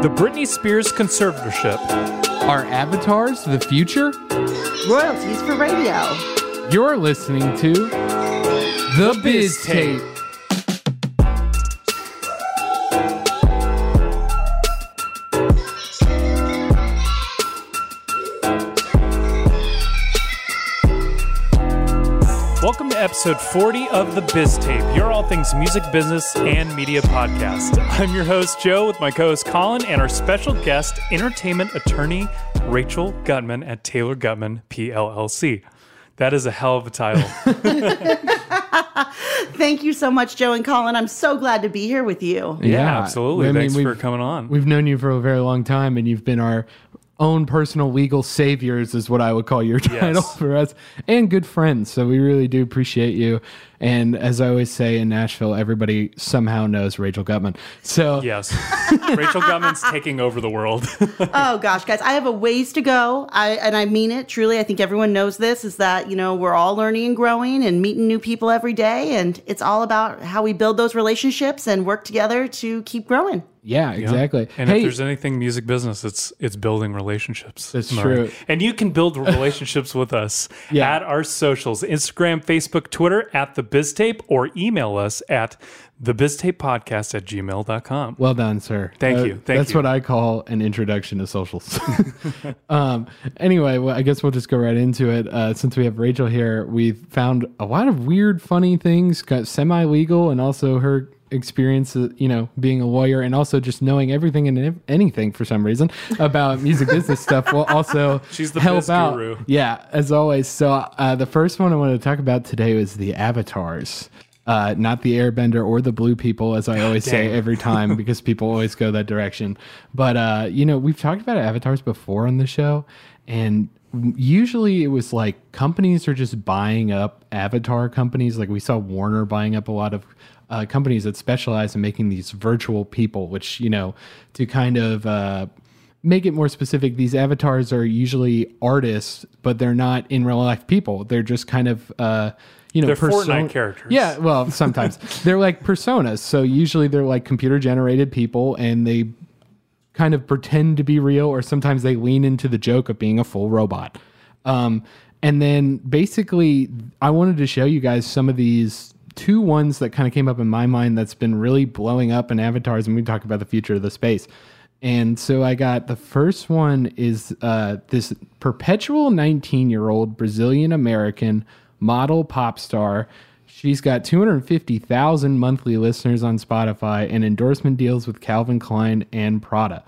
The Britney Spears conservatorship. Are avatars the future? Royalties for radio. You're listening to The Biztape. Welcome to episode 40 of The Biztape, your all things music, business, and media podcast. I'm your host, Joe, with my co host, Colin, and our special guest, entertainment attorney, Rachel Guttmann at Taylor Guttmann, PLLC. That is a hell of a title. Thank you so much, Joe and Colin. I'm so glad to be here with you. Yeah, absolutely. I mean, Thanks for coming on. We've known you for a very long time, and you've been our own personal legal saviors, is what I would call your title Yes. for us, and good friends. So we really do appreciate you. And as I always say in Nashville, everybody somehow knows Rachel Guttmann. So Yes. Rachel Guttmann's taking over the world. Oh gosh, guys, I have a ways to go. I and I mean it truly. I think everyone knows this is that, you know, we're all learning and growing and meeting new people every day and it's all about how we build those relationships and work together to keep growing. yeah, exactly. And hey, if there's anything music business, it's it's building relationships. That's Am true. right? And you can build relationships with us Yeah. at our socials, Instagram, Facebook, Twitter, at the Biztape, or email us at thebiztapepodcast at gmail.com. Well done, sir. Thank Uh, you. Thank that's you. what I call an introduction to socials. um, anyway, well, I guess we'll just go right into it. Uh, since we have Rachel here, we've found a lot of weird, funny things, got semi legal, and also her experience, uh, you know, being a lawyer and also just knowing everything and anything for some reason about music business stuff will also She's the help out. guru. Yeah, as always. So uh, the first one I wanted to talk about today was the avatars. Uh, not the airbender or the blue people, as I always say every time, because people always go that direction. But uh, you know, we've talked about avatars before on the show, and usually it was like companies are just buying up avatar companies. Like we saw Warner buying up a lot of uh, companies that specialize in making these virtual people, which you know, to kind of uh, make it more specific, these avatars are usually artists, but they're not in real life people. They're just kind of uh, you know, They're person- Fortnite characters. Yeah, well, sometimes they're like personas. So usually they're like computer generated people, and they kind of pretend to be real, or sometimes they lean into the joke of being a full robot. Um, and then basically, I wanted to show you guys some of these two ones that kind of came up in my mind that's been really blowing up in avatars, and we talk about the future of the space. And so I got the first one is uh, this perpetual 19 year old Brazilian American model pop star. She's got 250,000 monthly listeners on Spotify and endorsement deals with Calvin Klein and Prada.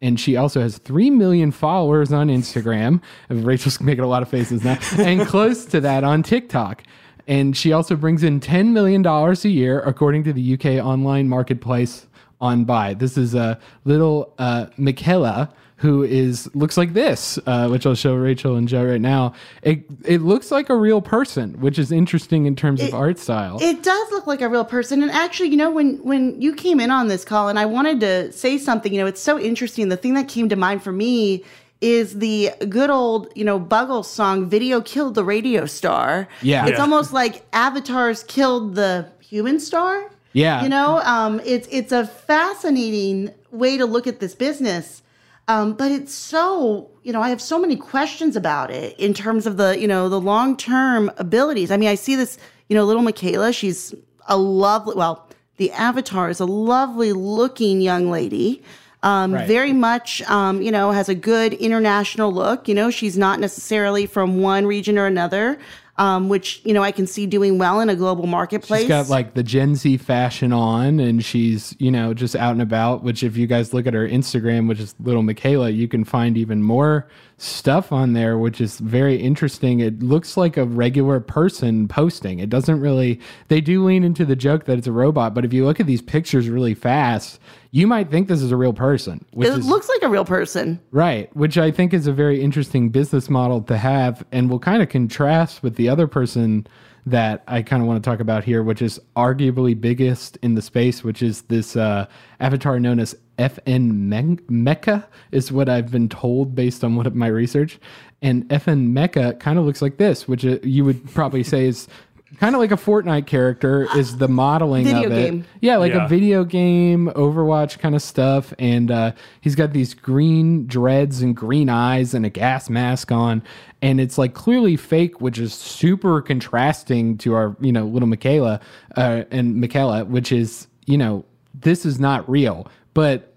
And she also has 3 million followers on Instagram. Rachel's making a lot of faces now. and close to that on TikTok. And she also brings in $10 million a year, according to the UK online marketplace OnBuy. This is a little uh, Miquela who is looks like this, uh, which I'll show Rachel and Joe right now. It it looks like a real person, which is interesting in terms of art style. It does look like a real person. And actually, you know, when when you came in on this, call, and I wanted to say something. You know, it's so interesting. The thing that came to mind for me is the good old, you know, Buggles song "Video Killed the Radio Star." Yeah. it's Yeah. almost like avatars killed the human star. Yeah. you know, um, it's it's a fascinating way to look at this business. Um, but it's so, you know, I have so many questions about it in terms of the, you know, the long term abilities. I mean, I see this, you know, little Miquela. She's a lovely, well, the avatar is a lovely looking young lady. Um, Right. Very much, um, you know, has a good international look. You know, she's not necessarily from one region or another, um, which, you know, I can see doing well in a global marketplace. She's got like the Gen Z fashion on, and she's you know just out and about. Which, if you guys look at her Instagram, which is little Miquela, you can find even more stuff on there, which is very interesting. It looks like a regular person posting. It doesn't really. They do lean into the joke that it's a robot, but if you look at these pictures really fast, you might think this is a real person. Which it is looks like a real person. Right, which I think is a very interesting business model to have and will kind of contrast with the other person that I kind of want to talk about here, which is arguably biggest in the space, which is this uh, avatar known as FN Me- Meka, is what I've been told based on what of my research. And FN Meka kind of looks like this, which uh, you would probably say is kind of like a Fortnite character, is the modeling Video of it. game. Yeah, like Yeah. a video game, Overwatch kind of stuff. And uh, he's got these green dreads and green eyes and a gas mask on. And it's like clearly fake, which is super contrasting to our, you know, little Miquela uh, and Miquela, which is, you know, this is not real. But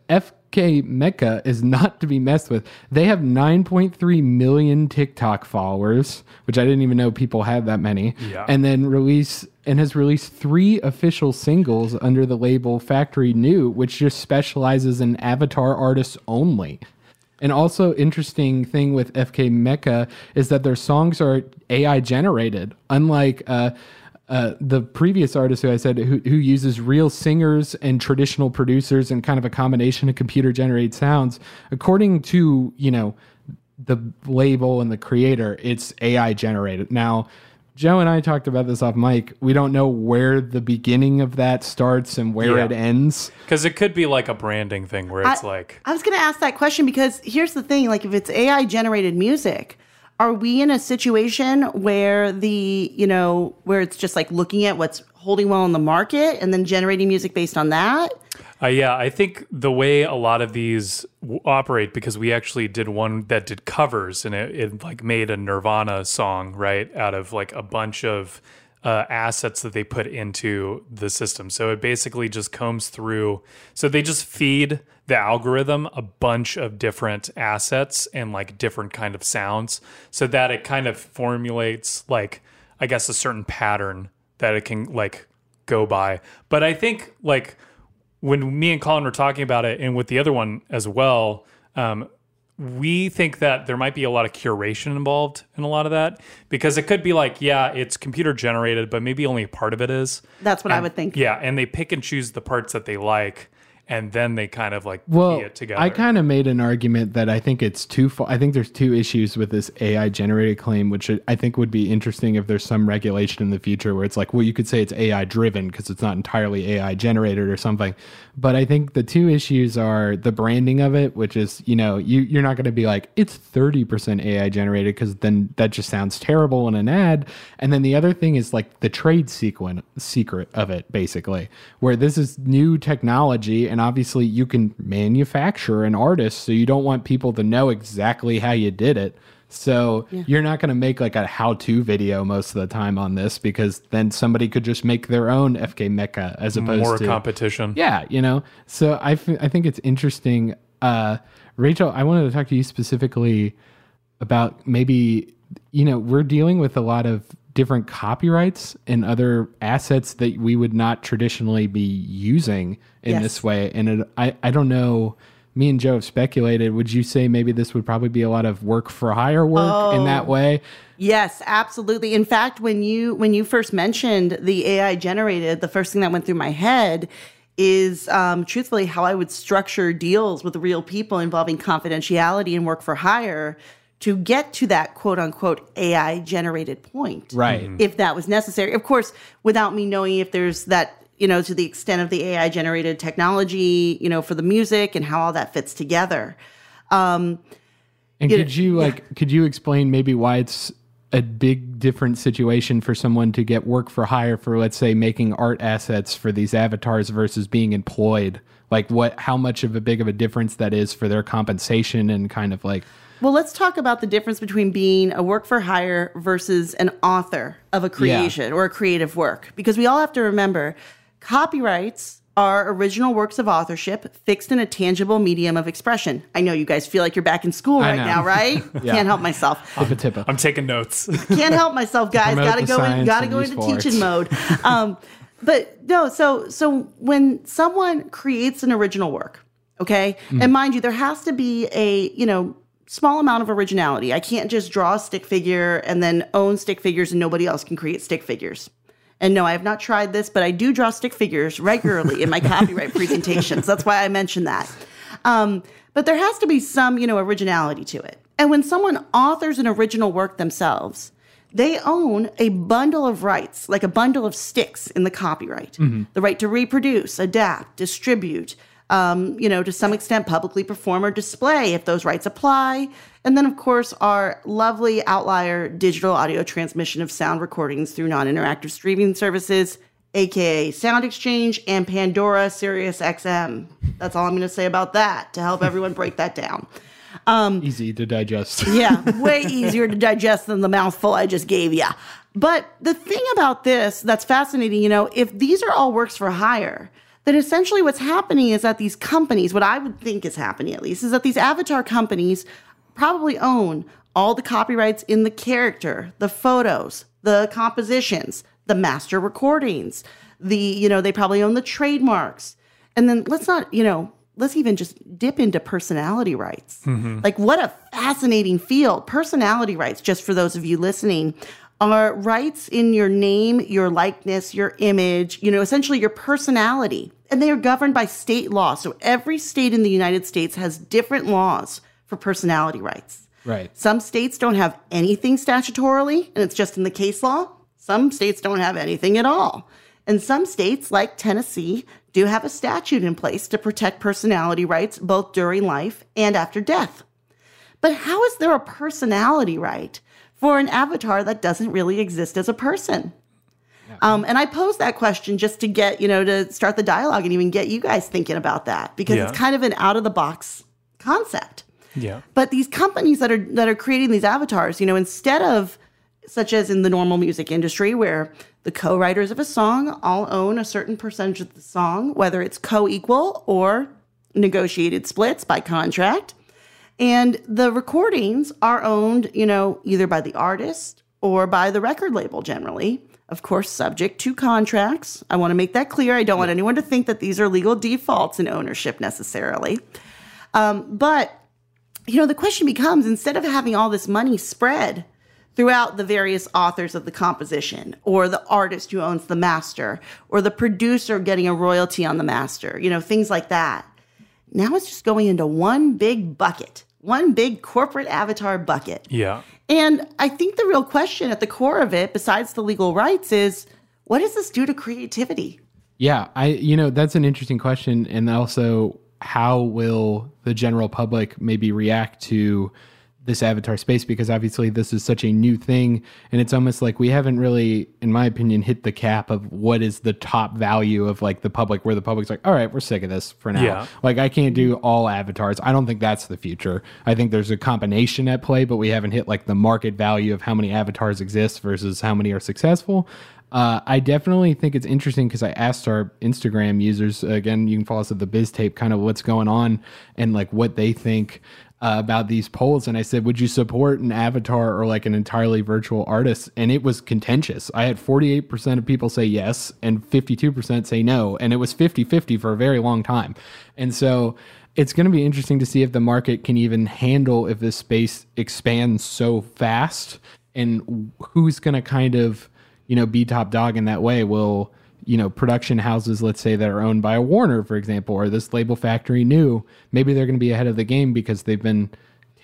FN Meka is not to be messed with. They have 9.3 million TikTok followers, which I didn't even know people had that many. Yeah. And then release and has released three official singles under the label Factory New, which just specializes in avatar artists only. And also interesting thing with FN Meka is that their songs are AI generated, unlike uh, uh, the previous artist who I said who, who uses real singers and traditional producers and kind of a combination of computer generated sounds. According to you know the label and the creator, it's AI generated. Now, Joe and I talked about this off mic. We don't know where the beginning of that starts and where Yeah. it ends. Because it could be like a branding thing where it's I, like, I was going to ask that question because here's the thing like if it's AI generated music, are we in a situation where the, you know, where it's just like looking at what's holding well in the market and then generating music based on that? Uh, yeah, I think the way a lot of these w- operate, because we actually did one that did covers, and it, it like made a Nirvana song right out of like a bunch of uh, assets that they put into the system. So it basically just combs through. So they just feed the algorithm a bunch of different assets and like different kind of sounds, so that it kind of formulates like I guess a certain pattern that it can like go by. But I think like when me and Colin were talking about it, and with the other one as well, um, we think that there might be a lot of curation involved in a lot of that because it could be like, yeah, it's computer generated, but maybe only a part of it is. That's what I would think. Yeah, and they pick and choose the parts that they like, and then they kind of like Well, it together. I kind of made an argument that I think it's too far. I think there's two issues with this AI generated claim, which I think would be interesting if there's some regulation in the future where it's like, well, you could say it's AI driven because it's not entirely AI generated or something. But I think the two issues are the branding of it, which is, you know, you, you're not going to be like, it's 30% AI generated because then that just sounds terrible in an ad. And then the other thing is like the trade sequence, secret of it, basically, where this is new technology and obviously you can manufacture an artist. So you don't want people to know exactly how you did it. So you're not going to make like a how-to video most of the time on this because then somebody could just make their own FN Meka as opposed more to competition. yeah, you know. So I, f- I think it's interesting. Uh, Rachel, I wanted to talk to you specifically about maybe you know we're dealing with a lot of different copyrights and other assets that we would not traditionally be using in Yes. this way. And it, I, I don't know. Me and Joe have speculated. Would you say maybe this would probably be a lot of work for hire work in that way? Yes, absolutely. In fact, when you when you first mentioned the AI generated, the first thing that went through my head is um, truthfully how I would structure deals with real people involving confidentiality and work for hire to get to that quote unquote AI generated point. Right. If that was necessary. Of course, without me knowing if there's that, you know, to the extent of the AI generated technology, you know, for the music and how all that fits together. Um, And You- could you like could you explain maybe why it's a big different situation for someone to get work for hire for let's say making art assets for these avatars versus being employed? Like what how much of a big of a difference that is for their compensation and kind of like Well, let's talk about the difference between being a work for hire versus an author of a creation or a creative work. Because we all have to remember copyrights are original works of authorship fixed in a tangible medium of expression. I know you guys feel like you're back in school I right know. now, right? Yeah. Can't help myself. tippa tippa. I'm taking notes. Can't help myself, guys. Gotta go in, gotta go into sports. teaching mode. Um, but no, so so when someone creates an original work, okay, Mm. and mind you, there has to be a you know small amount of originality. I can't just draw a stick figure and then own stick figures, and nobody else can create stick figures. And no, I have not tried this, but I do draw stick figures regularly in my copyright presentations. That's why I mentioned that. Um, but there has to be some, you know, originality to it. And when someone authors an original work themselves, they own a bundle of rights, like a bundle of sticks in the copyright. The right to reproduce, adapt, distribute, um, you know, to some extent publicly perform or display if those rights apply. And then, of course, our lovely outlier digital audio transmission of sound recordings through non interactive streaming services, aka SoundExchange and Pandora Sirius XM. That's all I'm going to say about that to help everyone break that down. Easy to digest. Yeah, way easier to digest than the mouthful I just gave you. But the thing about this that's fascinating, you know, if these are all works for hire, then essentially what's happening is that these companies, what I would think is happening at least, is that these avatar companies probably own all the copyrights in the character, the photos, the compositions, the master recordings, the, you know, they probably own the trademarks. And then let's not, you know, let's even just dip into personality rights. Mm-hmm. Like, what a fascinating field. Personality rights, just for those of you listening, are rights in your name, your likeness, your image, you know, essentially your personality. And they are governed by state law. So every state in the United States has different laws for personality rights. Right. Some states don't have anything statutorily, and it's just in the case law. Some states don't have anything at all. And some states, like Tennessee, do have a statute in place to protect personality rights both during life and after death. But how is there a personality right for an avatar that doesn't really exist as a person? Um, and I posed that question just to get, you know, to start the dialogue and even get you guys thinking about that because Yeah. it's kind of an out of the box concept. yeah. But these companies that are that are creating these avatars, you know, instead of such as in the normal music industry where the co-writers of a song all own a certain percentage of the song, whether it's co-equal or negotiated splits by contract. And the recordings are owned, you know, either by the artist or by the record label generally. Of course, subject to contracts. I want to make that clear. I don't want anyone to think that these are legal defaults in ownership necessarily. Um, but you know, the question becomes instead of having all this money spread throughout the various authors of the composition, or the artist who owns the master, or the producer getting a royalty on the master, you know, things like that. Now it's just going into one big bucket, one big corporate avatar bucket. Yeah. And I think the real question at the core of it, besides the legal rights, is what does this do to creativity? Yeah, I you know that's an interesting question, and also how will the general public maybe react to this avatar space? Because obviously this is such a new thing, and it's almost like we haven't really, in my opinion, hit the cap of what is the top value of like the public, where the public's like, all right, we're sick of this for now. Yeah. Like I can't do all avatars. I don't think that's the future. I think there's a combination at play, but we haven't hit like the market value of how many avatars exist versus how many are successful. Uh, I definitely think it's interesting because I asked our Instagram users again. You can follow us at the Biztape, kind of what's going on and like what they think. Uh, about these polls, and I said, "Would you support an avatar or like an entirely virtual artist?" And it was contentious. I had 48% of people say yes, and 52% say no, and it was 50-50 for a very long time. And so it's going to be interesting to see if the market can even handle if this space expands so fast, and who's going to kind of you know be top dog in that way. Will you know production houses let's say that are owned by a warner for example or this label factory new maybe they're going to be ahead of the game because they've been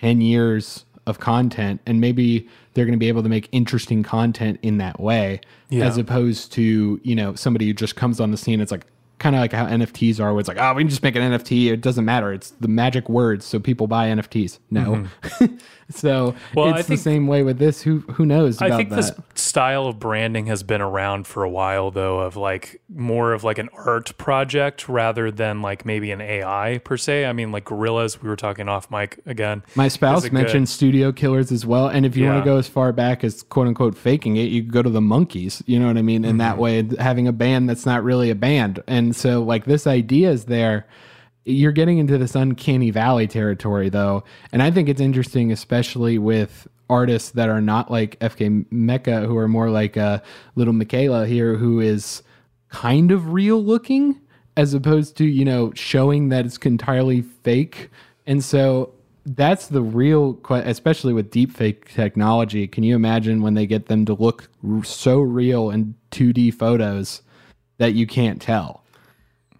10 years of content and maybe they're going to be able to make interesting content in that way Yeah. as opposed to you know somebody who just comes on the scene it's like kind of like how nfts are where it's like oh we can just make an nft it doesn't matter it's the magic words so people buy nfts no so Mm-hmm. Well, I it's the think- same way with this who who knows about I think that this style of branding has been around for a while, though, of like more of like an art project rather than like maybe an AI per se. I mean, like Gorillaz, we were talking off mic again. My spouse a good- mentioned studio killers as well. And if you want to go as far back as quote unquote faking it, you could go to the Monkees. You know what I mean? In Mm-hmm. that way, having a band that's not really a band. And so, like, this idea is there. You're getting into this uncanny valley territory, though. And I think it's interesting, especially with artists that are not like FN Meka, who are more like uh, little Miquela here, who is kind of real looking as opposed to you know showing that it's entirely fake and so that's the real que- especially with deep fake technology can you imagine when they get them to look so real in 2d photos that you can't tell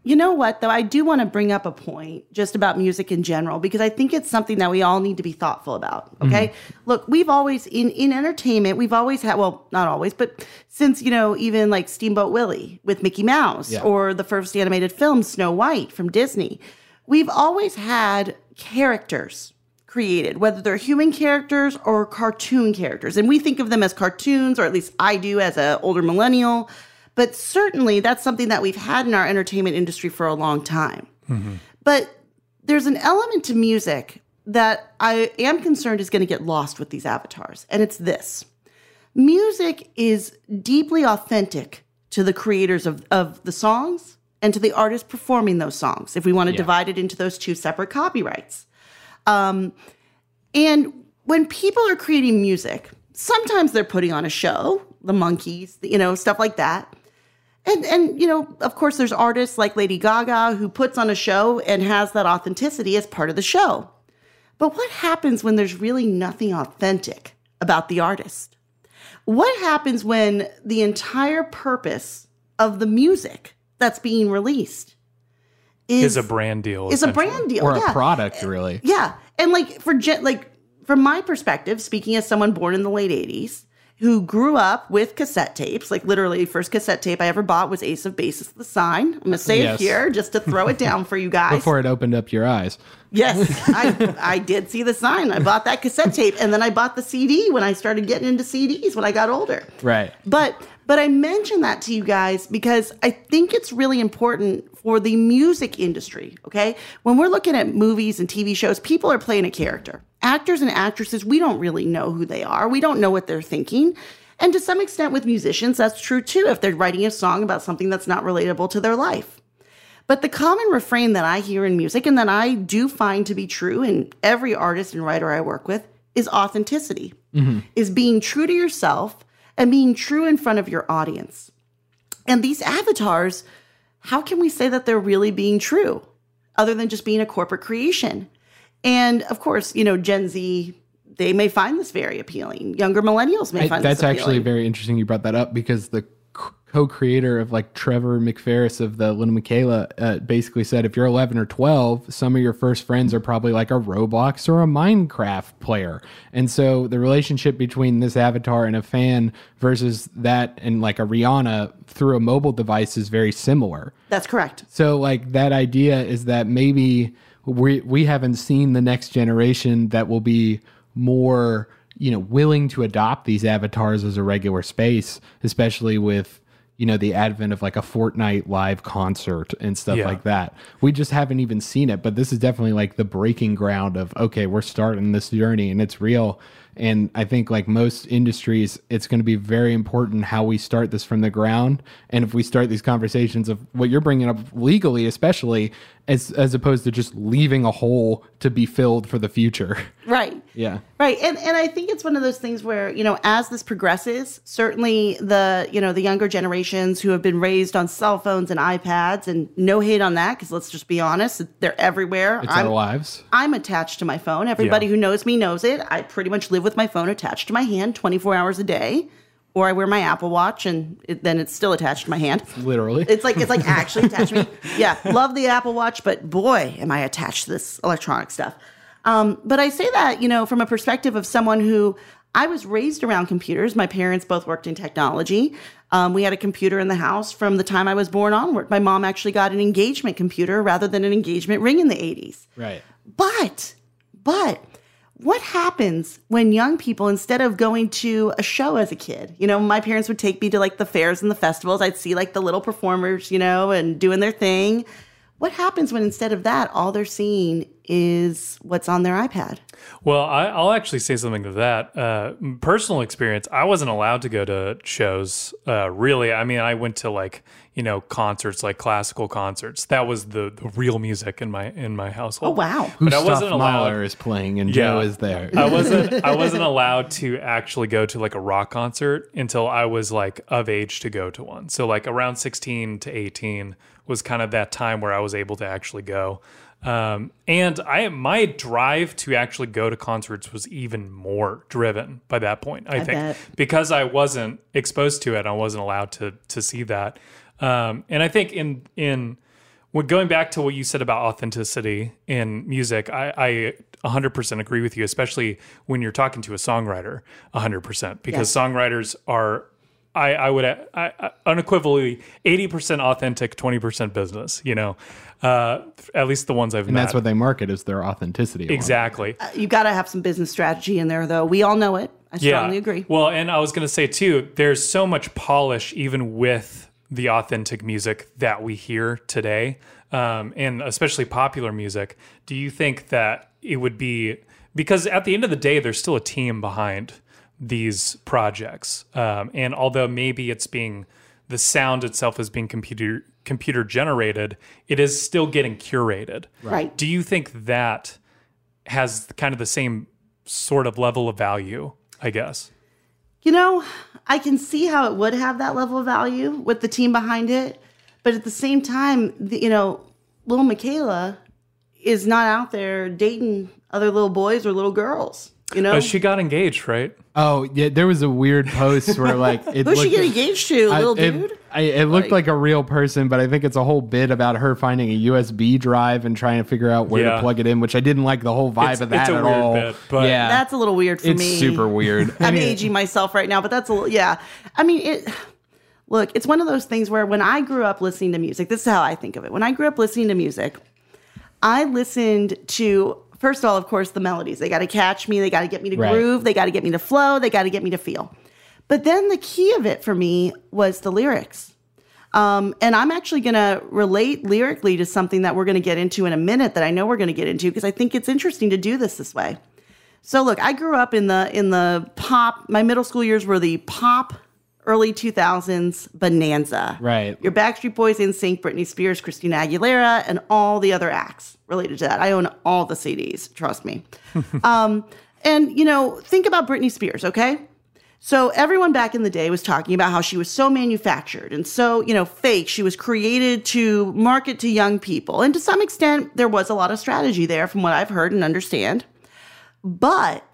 You know what, though? I do want to bring up a point just about music in general because I think it's something that we all need to be thoughtful about. Mm-hmm. Okay. Look, we've always, in, in entertainment, we've always had, well, not always, but since, you know, even like Steamboat Willie with Mickey Mouse Yeah. or the first animated film, Snow White from Disney, we've always had characters created, whether they're human characters or cartoon characters. And we think of them as cartoons, or at least I do as an older millennial. But certainly that's something that we've had in our entertainment industry for a long time. But there's an element to music that I am concerned is going to get lost with these avatars. And it's this music is deeply authentic to the creators of, of the songs and to the artists performing those songs, if we want to divide it into those two separate copyrights. Um, and when people are creating music, sometimes they're putting on a show, the Monkees, you know, stuff like that. And and you know, of course there's artists like Lady Gaga who puts on a show and has that authenticity as part of the show. But what happens when there's really nothing authentic about the artist? What happens when the entire purpose of the music that's being released is a brand deal. is a brand deal or yeah. a product really Yeah, and like for like from my perspective, speaking as someone born in the late '80s who grew up with cassette tapes, like literally first cassette tape I ever bought was Ace of Base's, the Sign. I'm gonna say Yes. it here just to throw it down for you guys. before it opened up your eyes Yes, I, I did see the sign. I bought that cassette tape, and then I bought the CD when I started getting into CDs when I got older. right But but I mention that to you guys because I think it's really important for the music industry, okay? When we're looking at movies and TV shows, people are playing a character. Actors and actresses, we don't really know who they are. We don't know what they're thinking. And to some extent with musicians, that's true too if they're writing a song about something that's not relatable to their life. But the common refrain that I hear in music and that I do find to be true in every artist and writer I work with is authenticity, mm-hmm. is being true to yourself and being true in front of your audience. And these avatars, how can we say that they're really being true other than just being a corporate creation? And of course, you know, Gen Z, they may find this very appealing. Younger millennials may I- find that's actually very interesting you brought that up because the co-creator of like Trevor McFedries of the Little Miquela uh, basically said if you're 11 or 12, some of your first friends are probably like a Roblox or a Minecraft player. And so the relationship between this avatar and a fan versus that and like a Rihanna through a mobile device is very similar. That's correct. So like that idea is that maybe we we haven't seen the next generation that will be more you know willing to adopt these avatars as a regular space, especially with you know the advent of like a Fortnite live concert and stuff Yeah. like that. We just haven't even seen it, but this is definitely like the breaking ground of okay, we're starting this journey and it's real. And I think, like most industries, it's going to be very important how we start this from the ground. And if we start these conversations of what you're bringing up legally, especially as as opposed to just leaving a hole to be filled for the future. Right. Yeah. Right. And and I think it's one of those things where, you know, as this progresses, certainly the, you know, the younger generations who have been raised on cell phones and iPads and no hate on that because let's just be honest, they're everywhere. It's I'm, our lives. I'm attached to my phone. Everybody Yeah. who knows me knows it. I pretty much live with my phone attached to my hand 24 hours a day. Or I wear my Apple Watch and it, then it's still attached to my hand. Literally. It's like it's like actually attached to me. Yeah, love the Apple Watch, but boy, am I attached to this electronic stuff. Um, but I say that you know from a perspective of someone who I was raised around computers. My parents both worked in technology. Um, we had a computer in the house from the time I was born onward. My mom actually got an engagement computer rather than an engagement ring in the 80s. right. But, but what happens when young people, instead of going to a show as a kid, you know, my parents would take me to like the fairs and the festivals. I'd see like the little performers, you know, and doing their thing. What happens when instead of that, all they're seeing is what's on their iPad? Well, I, I'll actually say something to that. Uh, personal experience, I wasn't allowed to go to shows. Uh, really, I mean, I went to like you know concerts, like classical concerts. That was the, the real music in my in my household. Oh, wow. But I wasn't allowed. Mahler is playing and Joe Yeah. is there. I wasn't I wasn't allowed to actually go to like a rock concert until I was like of age to go to one. So like around 16 to 18 was kind of that time where I was able to actually go. Um, and I my drive to actually go to concerts was even more driven by that point. I, think bet. because I wasn't exposed to it, I wasn't allowed to to see that. Um, and I think in in when going back to what you said about authenticity in music, I, I 100% agree with you, especially when you're talking to a songwriter, 100%, because songwriters are, I, I would I, I, unequivocally 80% authentic, 20% business, you know, uh, at least the ones I've and met. that's what they market is their authenticity. along. exactly. You got to have some business strategy in there, though. We all know it. I strongly agree. Well, and I was going to say too, there's so much polish even with the authentic music that we hear today, um, and especially popular music. Do you think that it would be because at the end of the day, there's still a team behind these projects, um, and although maybe it's being the sound itself is being computer computer generated, it is still getting curated. Right. Do you think that has kind of the same sort of level of value? I guess. You know, I can see how it would have that level of value with the team behind it, but at the same time, the, you know, little Miquela is not out there dating other little boys or little girls. You know, Oh, she got engaged, right? Oh yeah, there was a weird post where like it who's she looked- get engaged to, I- little it, dude? I, it looked like, a real person, but I think it's a whole bit about her finding a USB drive and trying to figure out where Yeah. to plug it in, which I didn't like the whole vibe It's- of that it's a at weird all. bit, but- yeah, That's a little weird for it's me. super weird. I'm aging myself right now, but that's a little, yeah. I mean, it. Look, it's one of those things where when I grew up listening to music, this is how I think of it. When I grew up listening to music, I listened to first of all, of course, the melodies. They got to catch me. They got to get me to Right. groove. They got to get me to flow. They got to get me to feel. But then the key of it for me was the lyrics. Um, and I'm actually going to relate lyrically to something that we're going to get into in a minute that I know we're going to get into because I think it's interesting to do this this way. So look, I grew up in the in the pop. My middle school years were the pop early 2000s bonanza. Right. Your Backstreet Boys, NSYNC, Britney Spears, Christina Aguilera, and all the other acts related to that. I own all the CDs. Trust me. um, and you know, think about Britney Spears. Okay. So everyone back in the day was talking about how she was so manufactured and so, you know, fake. She was created to market to young people. And to some extent, there was a lot of strategy there from what I've heard and understand. But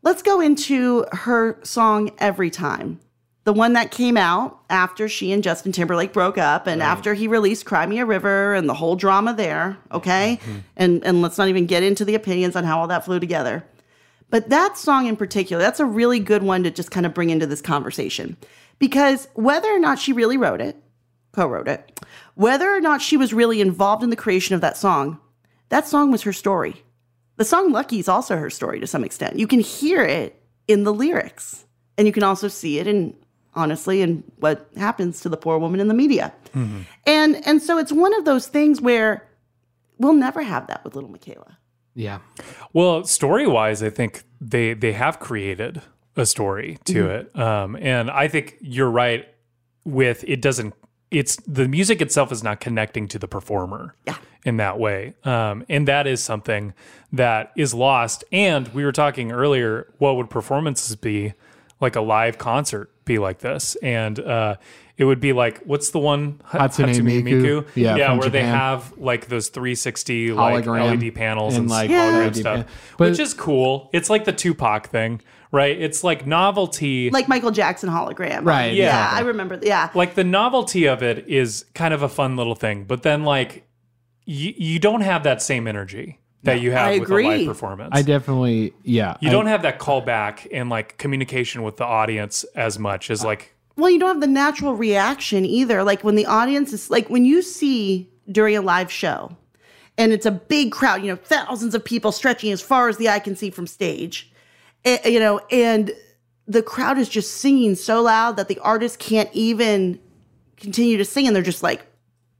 let's go into her song Every Time. The one that came out after she and Justin Timberlake broke up and after he released Cry Me a River and the whole drama there, okay? Mm-hmm. And and let's not even get into the opinions on how all that flew together. But that song in particular, that's a really good one to just kind of bring into this conversation. Because whether or not she really wrote it, co wrote it, whether or not she was really involved in the creation of that song, that song was her story. The song Lucky is also her story to some extent. You can hear it in the lyrics, and you can also see it in honestly and what happens to the poor woman in the media. And and so it's one of those things where we'll never have that with little Miquela. yeah, Well, story wise, I think they they have created a story to Mm-hmm. it. Um, and I think you're right with it doesn't it's the music itself is not connecting to the performer Yeah. in that way. Um, and that is something that is lost. And we were talking earlier, what would performances be like a live concert be like this? And uh, it would be like, what's the one? H- Hatsune Miku. Yeah, yeah, from where they have like those 360 like Hologram LED panels and, and like, like Yeah. hologram stuff, But- which is cool. It's like the Tupac thing, right? It's like novelty. Like Michael Jackson hologram. Right, Yeah, exactly. I remember. Yeah. like the novelty of it is kind of a fun little thing, but then like you you don't have that same energy that you have I with a live performance. I definitely, yeah. you I- don't have that callback and like communication with the audience as much as like Well, you don't have the natural reaction either. Like when the audience is like when you see during a live show and it's a big crowd, you know, thousands of people stretching as far as the eye can see from stage, eh, you know, and the crowd is just singing so loud that the artist can't even continue to sing and they're just like,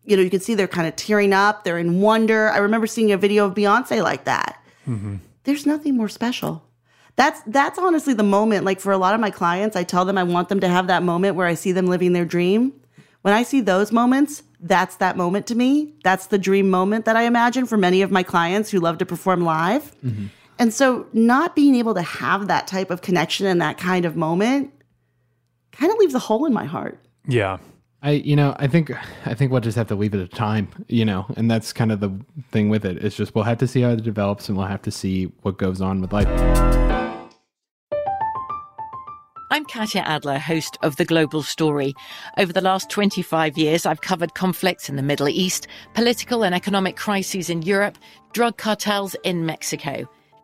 you know, you can see they're kind of tearing up, they're in wonder. I remember seeing a video of Beyonce like that. Mm-hmm. There's nothing more special. That's that's honestly the moment like for a lot of my clients i tell them i want them to have that moment where i see them living their dream. When i see those moments that's that moment to me. That's the dream moment that i imagine for many of my clients who love to perform live. Mm-hmm. And so not being able to have that type of connection and that kind of moment kind of leaves a hole in my heart. Yeah. I you know I think I think we'll just have to leave it at time you know and that's kind of the thing with it it's just we'll have to see how it develops and we'll have to see what goes on with life I'm Katya Adler, host of The Global Story. Over the last 25 years, I've covered conflicts in the Middle East, political and economic crises in Europe, drug cartels in Mexico.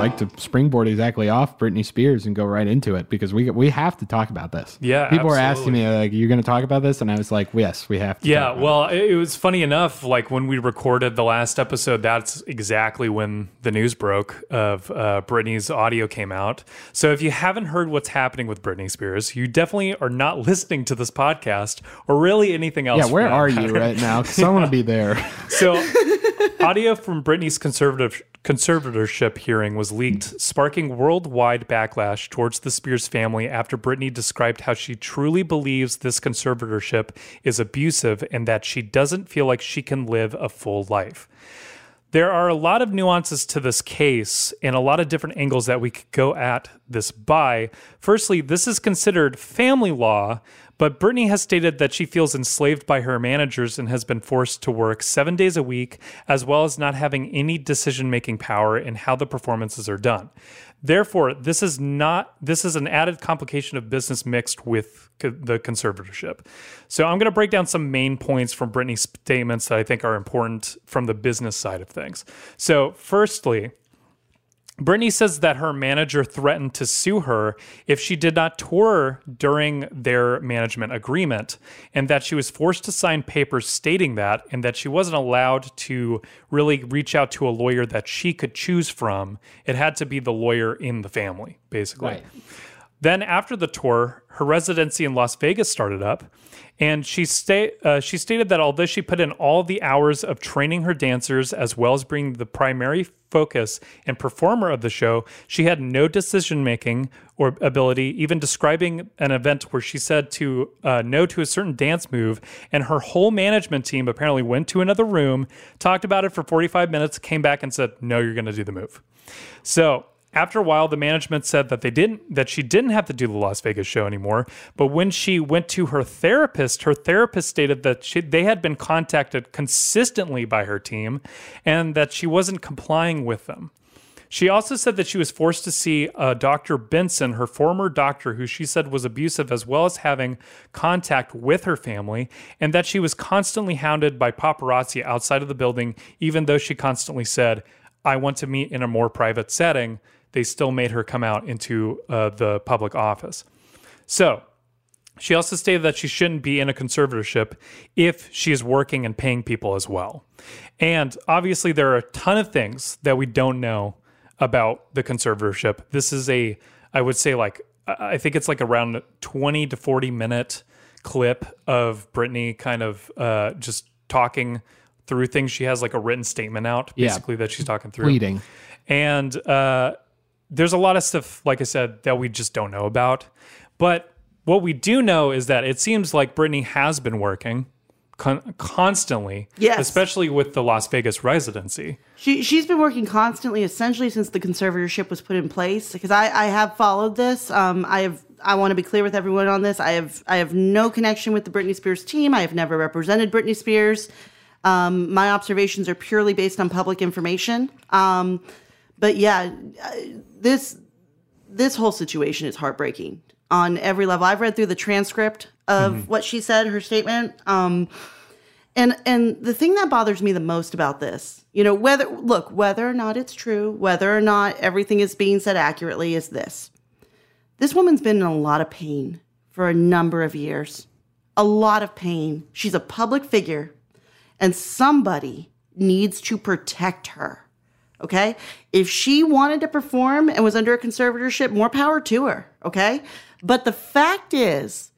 Like to springboard exactly off Britney Spears and go right into it because we we have to talk about this. Yeah, people are asking me like, "You're going to talk about this?" And I was like, "Yes, we have to." Yeah, well, it, it was funny enough. Like when we recorded the last episode, that's exactly when the news broke of uh, Britney's audio came out. So if you haven't heard what's happening with Britney Spears, you definitely are not listening to this podcast or really anything else. Yeah, where are you right now? Because I want to be there. So, audio from Britney's conservative conservatorship hearing was leaked, sparking worldwide backlash towards the Spears family after Britney described how she truly believes this conservatorship is abusive and that she doesn't feel like she can live a full life. There are a lot of nuances to this case and a lot of different angles that we could go at this by. Firstly, this is considered family law, but Britney has stated that she feels enslaved by her managers and has been forced to work seven days a week, as well as not having any decision making power in how the performances are done. Therefore, this is not this is an added complication of business mixed with co- the conservatorship. So I'm going to break down some main points from Britney's statements that I think are important from the business side of things. So, firstly, Britney says that her manager threatened to sue her if she did not tour during their management agreement, and that she was forced to sign papers stating that, and that she wasn't allowed to really reach out to a lawyer that she could choose from. It had to be the lawyer in the family, basically. Right. Then, after the tour, her residency in Las Vegas started up, and she sta- uh, she stated that although she put in all the hours of training her dancers as well as being the primary focus and performer of the show, she had no decision making or ability, even describing an event where she said to uh, no to a certain dance move, and her whole management team apparently went to another room, talked about it for 45 minutes, came back and said, No, you're going to do the move. So after a while, the management said that they didn't that she didn't have to do the Las Vegas show anymore. But when she went to her therapist, her therapist stated that she, they had been contacted consistently by her team, and that she wasn't complying with them. She also said that she was forced to see uh, Dr. Benson, her former doctor, who she said was abusive, as well as having contact with her family, and that she was constantly hounded by paparazzi outside of the building, even though she constantly said, I want to meet in a more private setting. They still made her come out into uh, the public office. So, she also stated that she shouldn't be in a conservatorship if she is working and paying people as well. And obviously, there are a ton of things that we don't know about the conservatorship. This is a, I would say, like, I think it's like around 20 to 40 minute clip of Britney kind of uh, just talking through things. She has like a written statement out, Yeah. basically, that she's talking through. Pleading. And uh, there's a lot of stuff, like I said, that we just don't know about. But what we do know is that it seems like Britney has been working con- constantly, Yes. especially with the Las Vegas residency. She she's been working constantly, essentially since the conservatorship was put in place. Because I I have followed this. Um, I have I want to be clear with everyone on this. I have I have no connection with the Britney Spears team. I have never represented Britney Spears. Um, my observations are purely based on public information. Um, but yeah, uh, this this whole situation is heartbreaking on every level. I've read through the transcript of what she said, her statement. Um, and and the thing that bothers me the most about this, you know, whether look, whether or not it's true, whether or not everything is being said accurately is this. This woman's been in a lot of pain for a number of years. A lot of pain. She's a public figure and somebody needs to protect her. Okay? If she wanted to perform and was under a conservatorship, more power to her. Okay? But the fact is,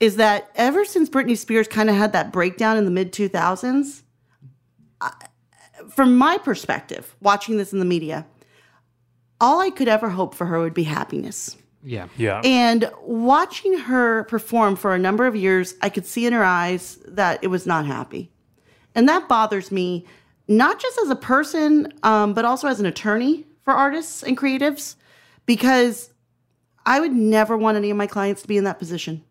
is that ever since Britney Spears kind of had that breakdown in the mid 2000s, from my perspective, watching this in the media, all I could ever hope for her would be happiness. Yeah. Yeah. And watching her perform for a number of years, I could see in her eyes that it was not happy. And that bothers me, not just as a person, um, but also as an attorney for artists and creatives, because I would never want any of my clients to be in that position.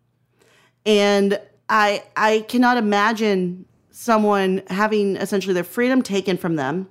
And I I cannot imagine someone having essentially their freedom taken from them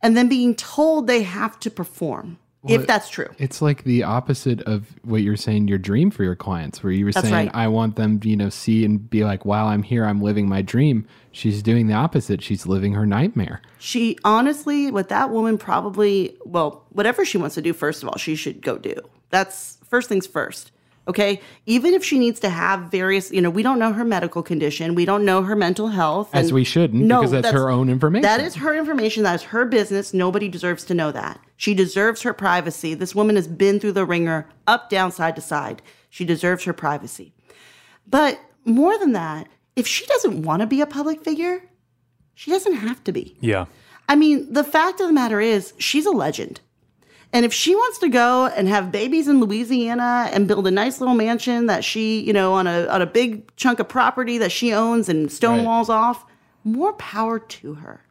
and then being told they have to perform. Well, if that's true. It's like the opposite of what you're saying, your dream for your clients, where you were That's saying, right. I want them to, you know, see and be like, wow, I'm here, I'm living my dream. She's doing the opposite. She's living her nightmare. She honestly, what that woman probably, well, whatever she wants to do, first of all, she should go do. That's first things first. Okay. Even if she needs to have various, you know, we don't know her medical condition, we don't know her mental health. As we shouldn't, because that's her own information. That is her information. That is her business. Nobody deserves to know that. She deserves her privacy. This woman has been through the ringer, up, down, side to side. She deserves her privacy. But more than that, if she doesn't want to be a public figure, she doesn't have to be. Yeah. I mean, the fact of the matter is, she's a legend. And if she wants to go and have babies in Louisiana and build a nice little mansion that she, you know, on a on a big chunk of property that she owns and stone Right. walls off, more power to her.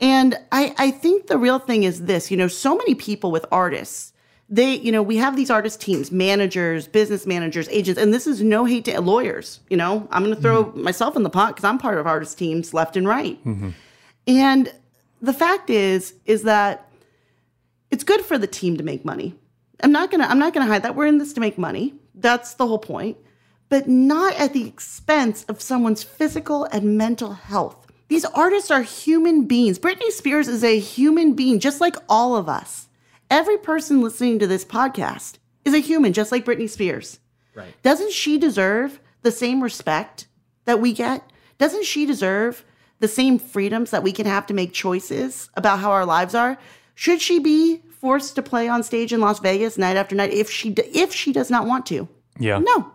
And I, I think the real thing is this, you know, so many people with artists, they, you know, we have these artist teams, managers, business managers, agents, and this is no hate to lawyers, you know. I'm gonna throw mm-hmm. myself in the pot because I'm part of artist teams left and right. Mm-hmm. And the fact is, is that it's good for the team to make money. I'm not gonna I'm not gonna hide that we're in this to make money. That's the whole point, but not at the expense of someone's physical and mental health. These artists are human beings. Britney Spears is a human being, just like all of us. Every person listening to this podcast is a human, just like Britney Spears. Right. Doesn't she deserve the same respect that we get? Doesn't she deserve the same freedoms that we can have to make choices about how our lives are? Should she be forced to play on stage in Las Vegas night after night if she if she does not want to? Yeah. No.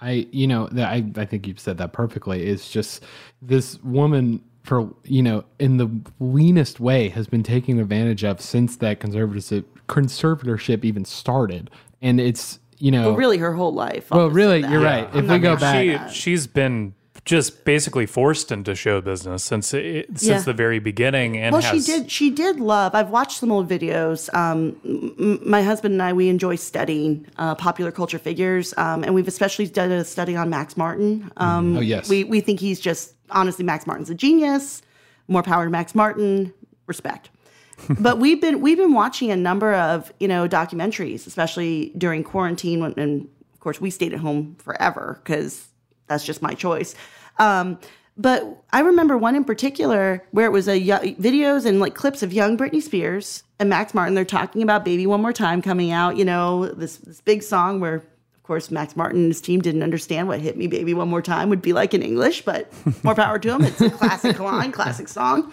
I, you know, that I, I think you've said that perfectly. It's just this woman for, you know, in the leanest way has been taken advantage of since that conservatorship, conservatorship even started. And it's, you know, Well, really, her whole life. well, really, you're right. If we go back, she, she's been just basically forced into show business since it, since Yeah. the very beginning, and well, has she did. She did love. I've watched some old videos. Um, m- my husband and I we enjoy studying uh, popular culture figures, um, and we've especially done a study on Max Martin. Um, Oh, yes. we we think he's just honestly Max Martin's a genius. More power to Max Martin. Respect. but we've been we've been watching a number of you know documentaries, especially during quarantine, when, and of course we stayed at home forever because that's just my choice. Um, but I remember one in particular where it was a yo- videos and like clips of young Britney Spears and Max Martin. They're talking about "Baby One More Time" coming out. You know this this big song where. Of course, Max Martin and his team didn't understand what "Hit Me, Baby, One More Time" would be like in English, but more power to them. It's a classic line, classic song.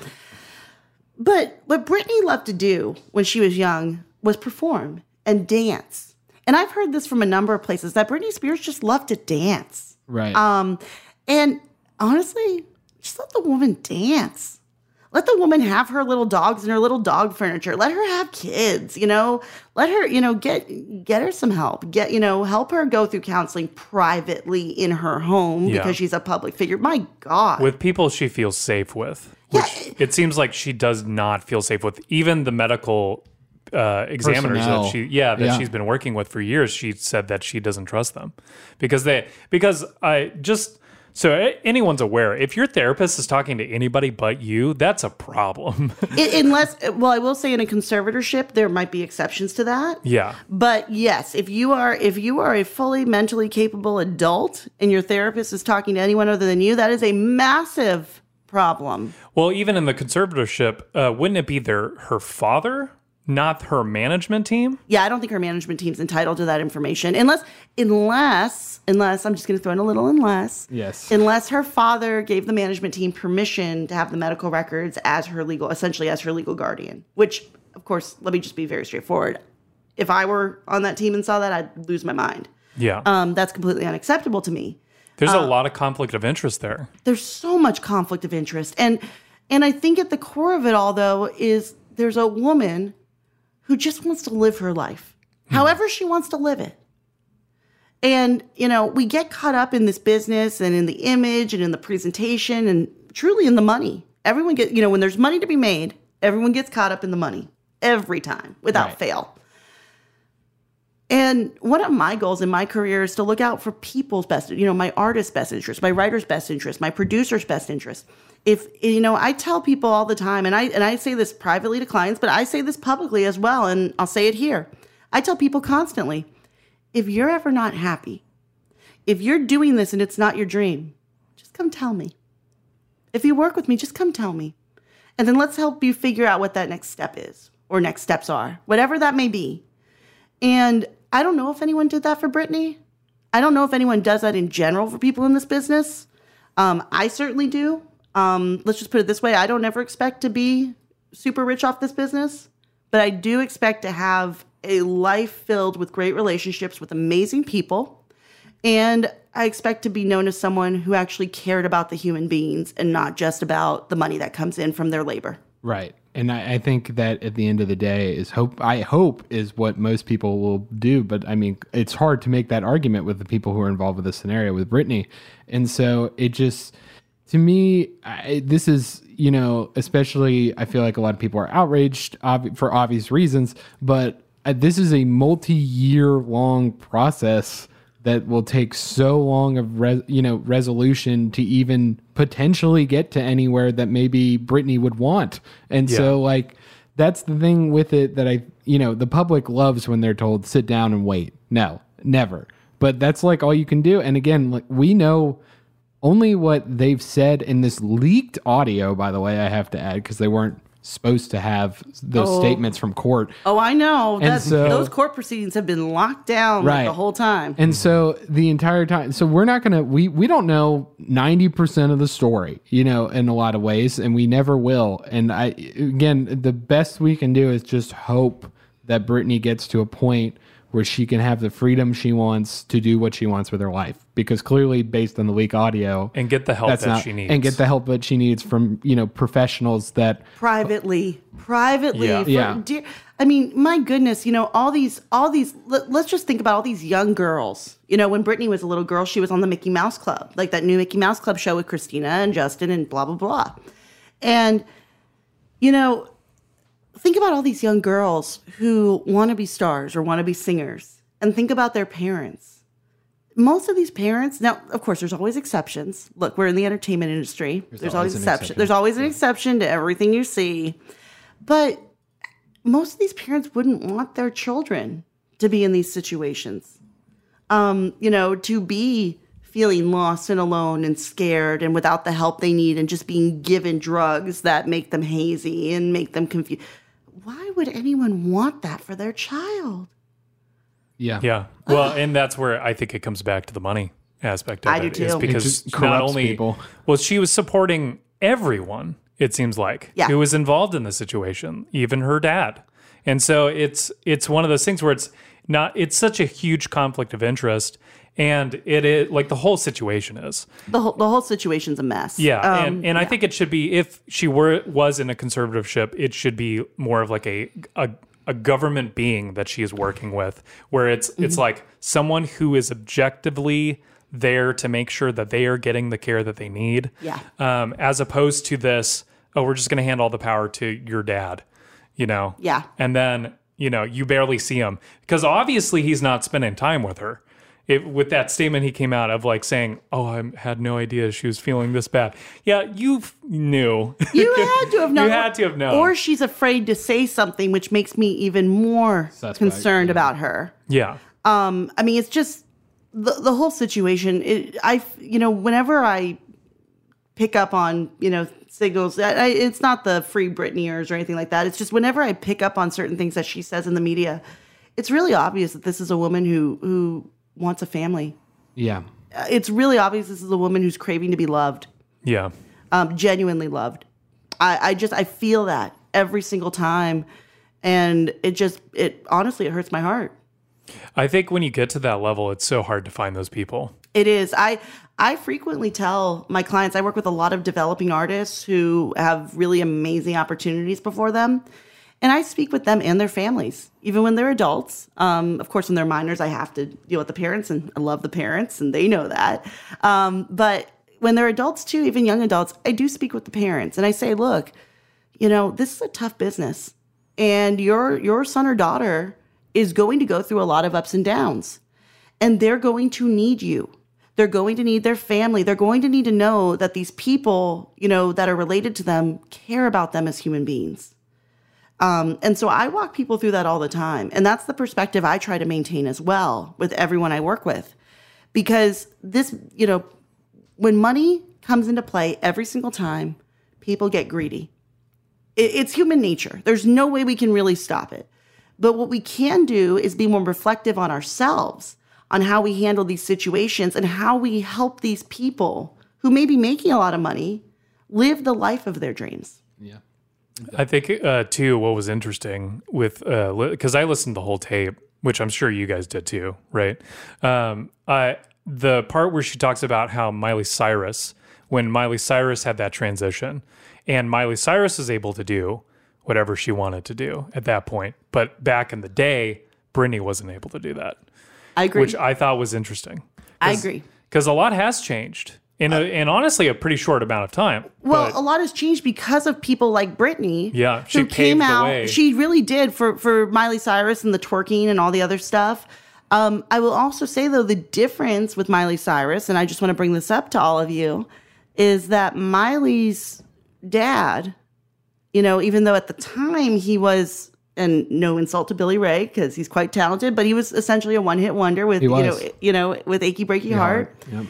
But what Britney loved to do when she was young was perform and dance. And I've heard this from a number of places that Britney Spears just loved to dance. right. Um, and honestly, just let the woman dance. Let the woman have her little dogs and her little dog furniture. Let her have kids, you know. Let her, you know, get get her some help. Get, you know, help her go through counseling privately in her home Yeah. because she's a public figure. My God. with people she feels safe with, which it seems like she does not feel safe with. Even the medical uh, examiners Personnel. that she, yeah, that Yeah. she's been working with for years, she said that she doesn't trust them because they, because I just. So anyone's aware, if your therapist is talking to anybody but you, that's a problem. Unless, well, I will say in a conservatorship, there might be exceptions to that. yeah. But yes, if you are if you are a fully mentally capable adult and your therapist is talking to anyone other than you, that is a massive problem. Well, even in the conservatorship, uh, wouldn't it be their her father, not her management team? Yeah, I don't think her management team's entitled to that information unless unless unless I'm just going to throw in a little unless Yes. unless her father gave the management team permission to have the medical records as her legal essentially as her legal guardian, which of course, let me just be very straightforward. If I were on that team and saw that, I'd lose my mind. Yeah. Um, that's completely unacceptable to me. There's uh, a lot of conflict of interest there. there's so much conflict of interest and and i think at the core of it all though is there's a woman who just wants to live her life however she wants to live it and you know we get caught up in this business and in the image and in the presentation and truly in the money everyone get you know when there's money to be made everyone gets caught up in the money every time without Right. fail and one of my goals in my career is to look out for people's best, you know, my artist's best interest, my writer's best interest, my producer's best interest. If you know, I tell people all the time, and I and I say this privately to clients, but I say this publicly as well, and I'll say it here. I tell people constantly, if you're ever not happy, if you're doing this and it's not your dream, just come tell me. If you work with me, just come tell me. And then let's help you figure out what that next step is or next steps are, whatever that may be. And I don't know if anyone did that for Britney. I don't know if anyone does that in general for people in this business. Um, I certainly do. Um, let's just put it this way I don't ever expect to be super rich off this business, but I do expect to have a life filled with great relationships with amazing people. And I expect to be known as someone who actually cared about the human beings and not just about the money that comes in from their labor. Right. And I, I think that at the end of the day is hope I hope is what most people will do. But I mean, it's hard to make that argument with the people who are involved with this scenario with Britney. And so it just to me, I, this is, you know, especially I feel like a lot of people are outraged ob- for obvious reasons, but uh, this is a multi-year long process that will take so long of res- you know resolution to even potentially get to anywhere that maybe Britney would want. And Yeah. so like that's the thing with it that I you know, the public loves when they're told sit down and wait. No, never. But that's like all you can do. And again, like we know only what they've said in this leaked audio, by the way, I have to add, because they weren't supposed to have those Oh. statements from court. Oh, I know. And so- those court proceedings have been locked down like, the whole time. And so the entire time, so we're not gonna we we don't know ninety percent of the story, you know, in a lot of ways, and we never will. And I again, the best we can do is just hope that Britney gets to a point where she can have the freedom she wants to do what she wants with her life. Because clearly, based on the leak audio, and get the help that's that not- she needs. and get the help that she needs from you know professionals that privately privately Yeah. for Yeah. dear i mean my goodness you know all these all these let, let's just think about all these young girls you know when britney was a little girl she was on the mickey mouse club like that new mickey mouse club show with christina and justin and blah blah blah and you know think about all these young girls who want to be stars or want to be singers and think about their parents. Most of these parents now of course there's always exceptions. Look we're in the entertainment industry. There's, always, always an exception. exception. there's always an exception to everything you see. But most of these parents wouldn't want their children to be in these situations. Um you know to be feeling lost and alone and scared and without the help they need and just being given drugs that make them hazy and make them confused why would anyone want that for their child yeah Yeah. Well, and that's where I think it comes back to the money aspect of I do it. is too. It because just not corrupts only people. well, she was supporting everyone. It seems like Yeah. who was involved in the situation, even her dad. And so it's it's one of those things where it's not. It's such a huge conflict of interest, and it is like the whole situation is. the whole the whole situation's a mess Yeah, Um, and, and I think it should be if she were was in a conservative ship, it should be more of like a a, a government being that she is working with, where it's it's Mhm. like someone who is objectively there to make sure that they are getting the care that they need. Yeah. Um, as opposed to this, oh, we're just going to hand all the power to your dad, you know. Yeah. And then you know you barely see him because obviously he's not spending time with her. It, with that statement he came out of like saying, "Oh, I had no idea she was feeling this bad." Yeah, you knew. You had to have known. You had to have known. Or she's afraid to say something, which makes me even more concerned about her. yeah, Um, I mean, it's just the the whole situation. It, I, you know, whenever I pick up on, you know, signals, I, I, it's not the free Britneyers or anything like that. It's just whenever I pick up on certain things that she says in the media, it's really obvious that this is a woman who who wants a family. yeah Uh, It's really obvious this is a woman who's craving to be loved. yeah. um, genuinely loved. I, I just I feel that every single time, and it just it honestly it hurts my heart. I think when you get to that level, it's so hard to find those people. It is. I I frequently tell my clients I work with a lot of developing artists who have really amazing opportunities before them. And I speak with them and their families, even when they're adults. Um, of course, when they're minors, I have to deal with the parents, and I love the parents, and they know that. Um, but when they're adults too, even young adults, I do speak with the parents, and I say, look, you know, this is a tough business, and your your son or daughter is going to go through a lot of ups and downs and they're going to need you. They're going to need their family. They're going to need to know that these people, you know, that are related to them care about them as human beings. Um, and so I walk people through that all the time. And that's the perspective I try to maintain as well with everyone I work with. Because this, you know, when money comes into play every single time, people get greedy. It- It's human nature. There's no way we can really stop it. But what we can do is be more reflective on ourselves, on how we handle these situations and how we help these people who may be making a lot of money live the life of their dreams. I think uh, too. What was interesting with because I listened to the whole tape, which I'm sure you guys did too, right? Um, I the part where she talks about how Miley Cyrus, when Miley Cyrus had that transition, and Miley Cyrus is able to do whatever she wanted to do at that point, but back in the day, Britney wasn't able to do that. I agree. Which I thought was interesting. I agree. because a lot has changed in a, in honestly a pretty short amount of time. Well, but a lot has changed because of people like Britney. Yeah, she who paved came the out. way. She really did for for Miley Cyrus and the twerking and all the other stuff. Um, I will also say though the difference with Miley Cyrus, and I just want to bring this up to all of you, is that Miley's dad, you know, even though at the time he was And no insult to Billy Ray because he's quite talented, but he was essentially a one hit wonder with you know you know with achy breaky heart. Yep.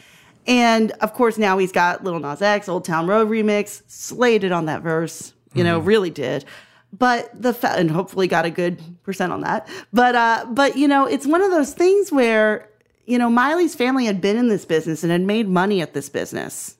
And of course, now he's got Lil Nas X, Old Town Road remix, slated on that verse. You know, really did. But the fa- and hopefully got a good percent on that. But uh, but you know, it's one of those things where you know Miley's family had been in this business and had made money at this business.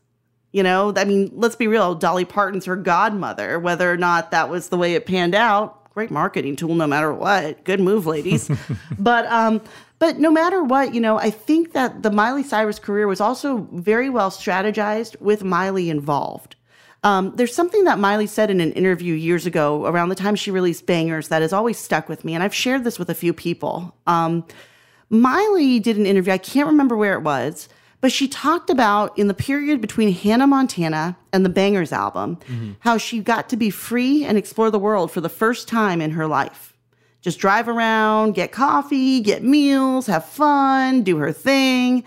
You know, I mean, let's be real. Dolly Parton's her godmother. Whether or not that was the way it panned out, great marketing tool, no matter what. Good move, ladies. but um, but no matter what, you know, I think that the Miley Cyrus career was also very well strategized with Miley involved. Um, there's something that Miley said in an interview years ago around the time she released Bangerz that has always stuck with me, and I've shared this with a few people. Um, Miley did an interview, I can't remember where it was, but she talked about in the period between Hannah Montana and the Bangerz album, how she got to be free and explore the world for the first time in her life. Just drive around, get coffee, get meals, have fun, do her thing.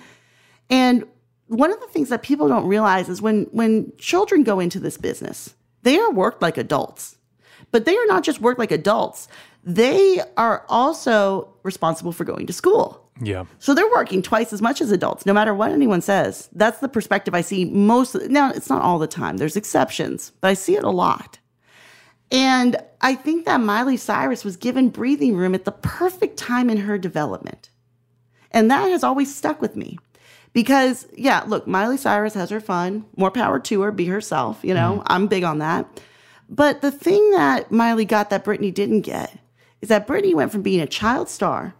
And one of the things that people don't realize is when when children go into this business, they are worked like adults. But they are not just worked like adults. They are also responsible for going to school. Yeah. So they're working twice as much as adults, no matter what anyone says. That's the perspective I see most. Now, it's not all the time. There's exceptions, but I see it a lot. And I think that Miley Cyrus was given breathing room at the perfect time in her development. And that has always stuck with me. Because, yeah, look, Miley Cyrus has her fun. More power to her, be herself. You know, mm-hmm. I'm big on that. But the thing that Miley got that Britney didn't get is that Britney went from being a child star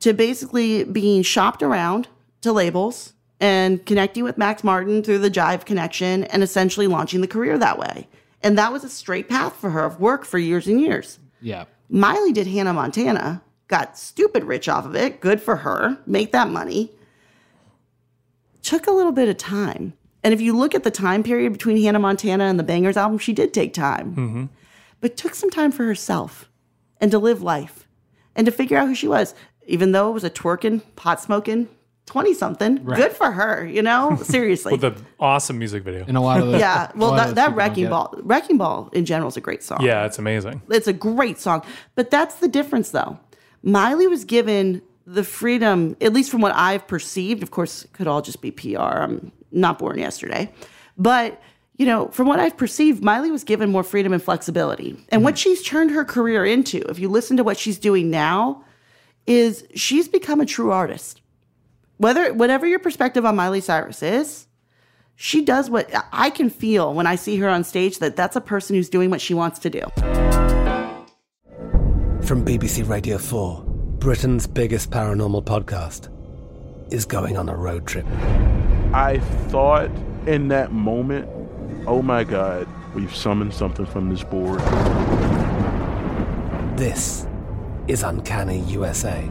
to basically being shopped around to labels and connecting with Max Martin through the Jive connection and essentially launching the career that way. And that was a straight path for her of work for years and years. Yeah. Miley did Hannah Montana, got stupid rich off of it. Good for her. Make that money. Took a little bit of time. And if you look at the time period between Hannah Montana and the Bangerz album, she did take time, mm-hmm. but took some time for herself and to live life and to figure out who she was. Even though it was a twerking, pot smoking 20 something, Right. good for her, you know? Seriously. With an awesome music video. And a lot of the yeah, well, that, that Wrecking Ball, Wrecking Ball in general is a great song. Yeah, it's amazing. It's a great song. But that's the difference, though. Miley was given the freedom, at least from what I've perceived. Of course, it could all just be PR. I'm not born yesterday. But, you know, from what I've perceived, Miley was given more freedom and flexibility. And what mm-hmm. she's turned her career into, if you listen to what she's doing now, is she's become a true artist. Whether whatever your perspective on Miley Cyrus is, she does what I can feel when I see her on stage that that's a person who's doing what she wants to do. From BBC Radio 4, Britain's biggest paranormal podcast is going on a road trip. I thought in that moment, oh my God, we've summoned something from this board. This is Uncanny USA.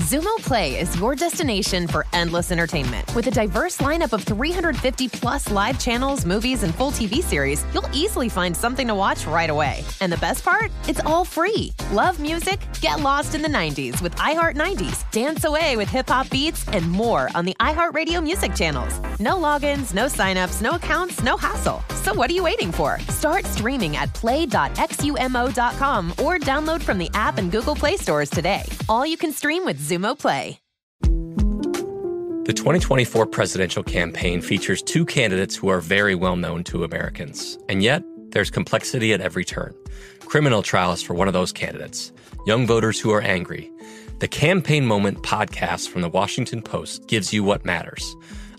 Xumo Play is your destination for endless entertainment. With a diverse lineup of 350 plus live channels, movies, and full TV series, you'll easily find something to watch right away. And the best part? It's all free. Love music? Get lost in the 90s with iHeart 90s, dance away with hip hop beats, and more on the iHeartRadio music channels. No logins, no signups, no accounts, no hassle. So what are you waiting for? Start streaming at play.xumo.com or download from the app and Google Play stores today. All you can stream with Xumo Play. The 2024 presidential campaign features two candidates who are very well known to Americans. And yet, there's complexity at every turn. Criminal trials for one of those candidates, young voters who are angry. The Campaign Moment podcast from the Washington Post gives you what matters.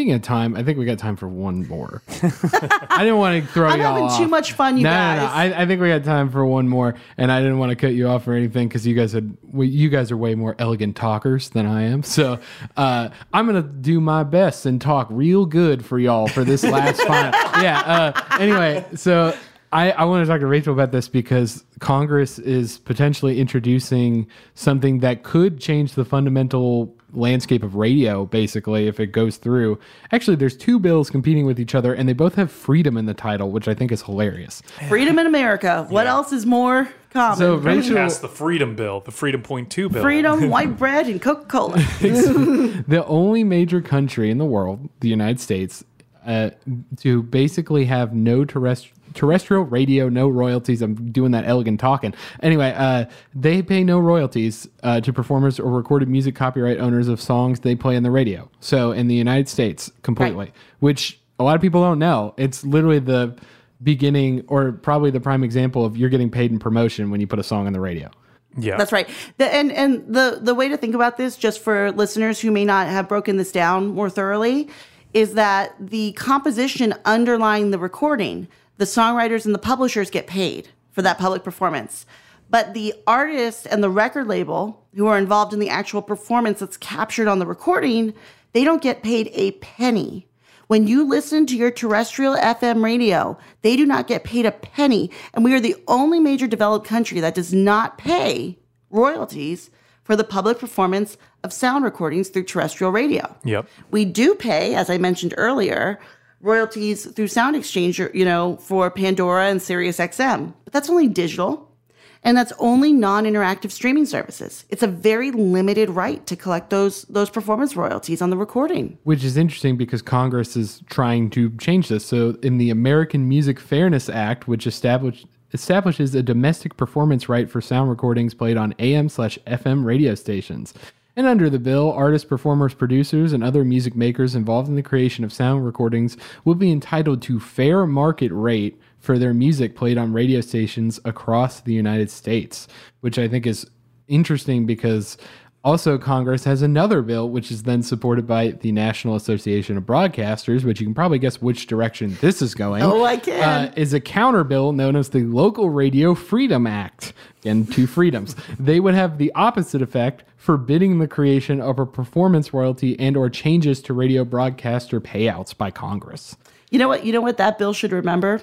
Speaking of time, I think we got time for one more. I didn't want to throw I'm y'all having off. too much fun, you no, guys. No, no, I, I think we got time for one more, and I didn't want to cut you off or anything because you guys had, well, you guys are way more elegant talkers than I am. So uh, I'm gonna do my best and talk real good for y'all for this last final. Yeah. Uh, anyway, so I, I want to talk to Rachel about this because Congress is potentially introducing something that could change the fundamental landscape of radio, basically, if it goes through. Actually, there's two bills competing with each other, and they both have freedom in the title, which I think is hilarious. Freedom in America. What else is more common? So Rachel- passed the Freedom Bill, the Freedom Point Two Bill. Freedom, white bread, and Coca Cola. the only major country in the world, the United States, uh, to basically have no terrestrial terrestrial radio, no royalties. I'm doing that elegant talking. Anyway, uh, they pay no royalties uh, to performers or recorded music copyright owners of songs they play on the radio. So in the United States, completely, which a lot of people don't know. It's literally the beginning or probably the prime example of you're getting paid in promotion when you put a song on the radio. Yeah. That's right. The, and and the the way to think about this, just for listeners who may not have broken this down more thoroughly, is that the composition underlying the recording, the songwriters and the publishers get paid for that public performance. But the artist and the record label who are involved in the actual performance that's captured on the recording, they don't get paid a penny. When you listen to your terrestrial FM radio, they do not get paid a penny. And we are the only major developed country that does not pay royalties for the public performance of sound recordings through terrestrial radio. Yep. We do pay, as I mentioned earlier, royalties through SoundExchange, you know, for Pandora and Sirius XM. But that's only digital. And that's only non-interactive streaming services. It's a very limited right to collect those those performance royalties on the recording. Which is interesting because Congress is trying to change this. So, in the American Music Fairness Act, which established establishes a domestic performance right for sound recordings played on AM slash FM radio stations. And under the bill, artists, performers, producers, and other music makers involved in the creation of sound recordings will be entitled to fair market rate for their music played on radio stations across the United States, which I think is interesting because also Congress has another bill which is then supported by the National Association of Broadcasters, which you can probably guess which direction this is going. Oh, I can. Uh, is a counter bill known as the Local Radio Freedom Act. Again, two freedoms. they would have the opposite effect, forbidding the creation of a performance royalty and or changes to radio broadcaster payouts by Congress. You know what? You know what that bill should remember?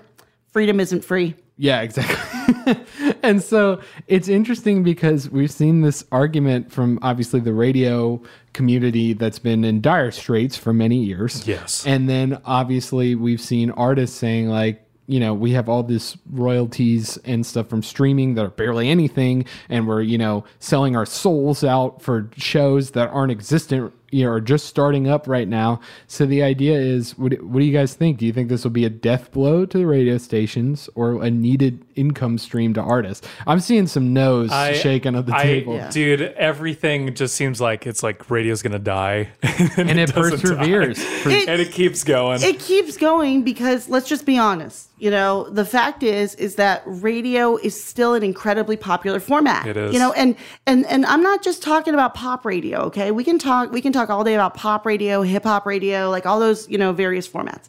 Freedom isn't free. Yeah, exactly. and so it's interesting because we've seen this argument from obviously the radio community that's been in dire straits for many years. Yes. And then obviously we've seen artists saying, like, you know, we have all this royalties and stuff from streaming that are barely anything, and we're, you know, selling our souls out for shows that aren't existent, you know, or just starting up right now. So the idea is, what, what do you guys think? Do you think this will be a death blow to the radio stations or a needed income stream to artists? I'm seeing some no's I- shaking at the I- table. Dude, everything just seems like it's like radio's gonna die. and, And it doesn't perseveres. It- and it keeps going. It keeps going because let's just be honest. You know, the fact is is that radio is still an incredibly popular format. It is. You know, and and and I'm not just talking about pop radio, okay? We can talk we can talk all day about pop radio, hip hop radio, like all those, you know, various formats.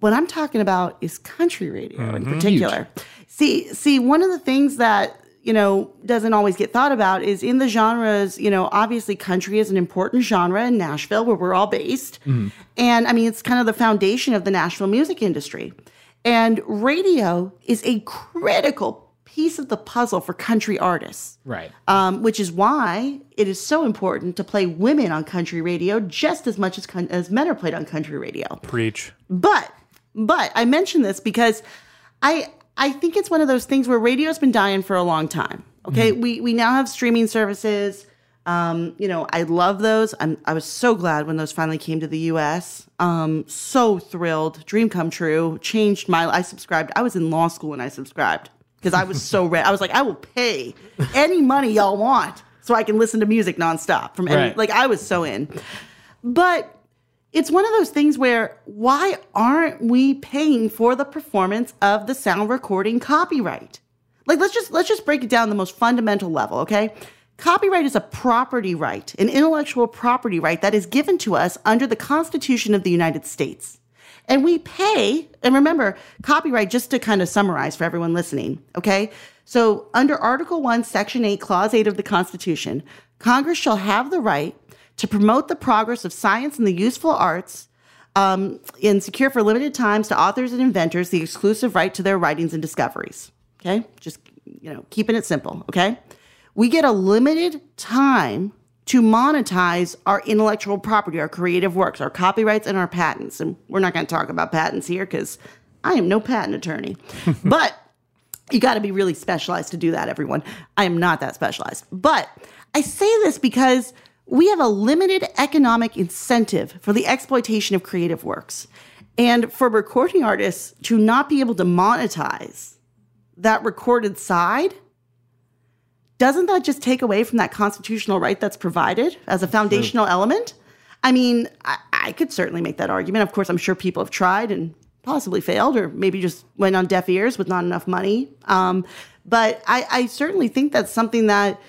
What I'm talking about is country radio in Mhm. particular. See, see, one of the things that you know doesn't always get thought about is in the genres. You know, obviously, country is an important genre in Nashville, where we're all based, and I mean, it's kind of the foundation of the Nashville music industry. And radio is a critical piece of the puzzle for country artists Right. um, which is why it is so important to play women on country radio just as much as as men are played on country radio. Preach. But but I mention this because I I think it's one of those things where radio's been dying for a long time. Okay, we we now have streaming services. Um, you know, I love those. I'm I was so glad when those finally came to the U.S. Um, so thrilled, dream come true. Changed my. I subscribed. I was in law school when I subscribed because I was so ready. I was like, I will pay any money y'all want so I can listen to music nonstop from any. Right. Like I was so in, but it's one of those things where why aren't we paying for the performance of the sound recording copyright? Like let's just let's just break it down the most fundamental level, okay? Copyright is a property right, an intellectual property right that is given to us under the Constitution of the United States. And we pay, and remember, copyright, just to kind of summarize for everyone listening, okay? So, under Article 1, Section 8, Clause 8 of the Constitution, Congress shall have the right to promote the progress of science and the useful arts um, and secure for limited times to authors and inventors the exclusive right to their writings and discoveries. Okay? Just, you know, keeping it simple, okay? We get a limited time to monetize our intellectual property, our creative works, our copyrights, and our patents. And we're not going to talk about patents here because I am no patent attorney. but you got to be really specialized to do that, everyone. I am not that specialized. But I say this because we have a limited economic incentive for the exploitation of creative works. And for recording artists to not be able to monetize that recorded side doesn't that just take away from that constitutional right that's provided as a foundational element? I mean, I, I, could certainly make that argument. Of course, I'm sure people have tried and possibly failed, or maybe just went on deaf ears with not enough money. Um, but I, I certainly think that's something that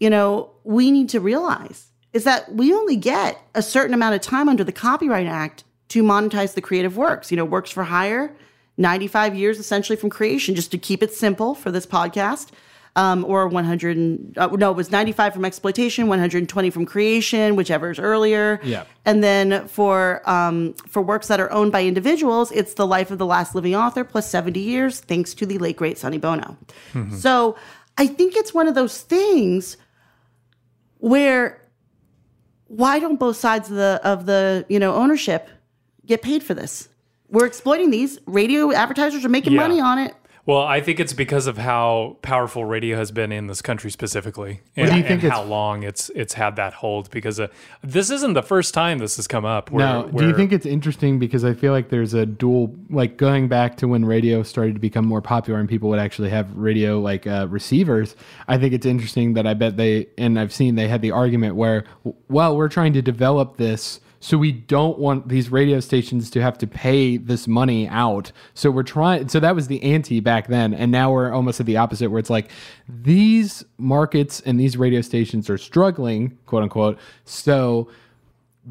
you know we need to realize is that we only get a certain amount of time under the Copyright Act to monetize the creative works. You know, works for hire, 95 years essentially from creation, just to keep it simple for this podcast um, or 100 uh, no it was 95 from exploitation 120 from creation whichever is earlier. Yeah. And then for um, for works that are owned by individuals it's the life of the last living author plus 70 years thanks to the late great sonny bono. Mm-hmm. so i think it's one of those things where why don't both sides of the of the you know ownership get paid for this? We're exploiting these. Radio advertisers are making yeah. money on it well, I think it's because of how powerful radio has been in this country specifically, and, think and how long it's it's had that hold. Because uh, this isn't the first time this has come up. Where, now, where, do you think it's interesting? Because I feel like there's a dual, like going back to when radio started to become more popular and people would actually have radio like uh, receivers. I think it's interesting that I bet they, and I've seen they had the argument where, well, we're trying to develop this so we don't want these radio stations to have to pay this money out. So we're trying. So that was the ante back then, and now we're almost at the opposite, where it's like these markets and these radio stations are struggling, quote unquote. So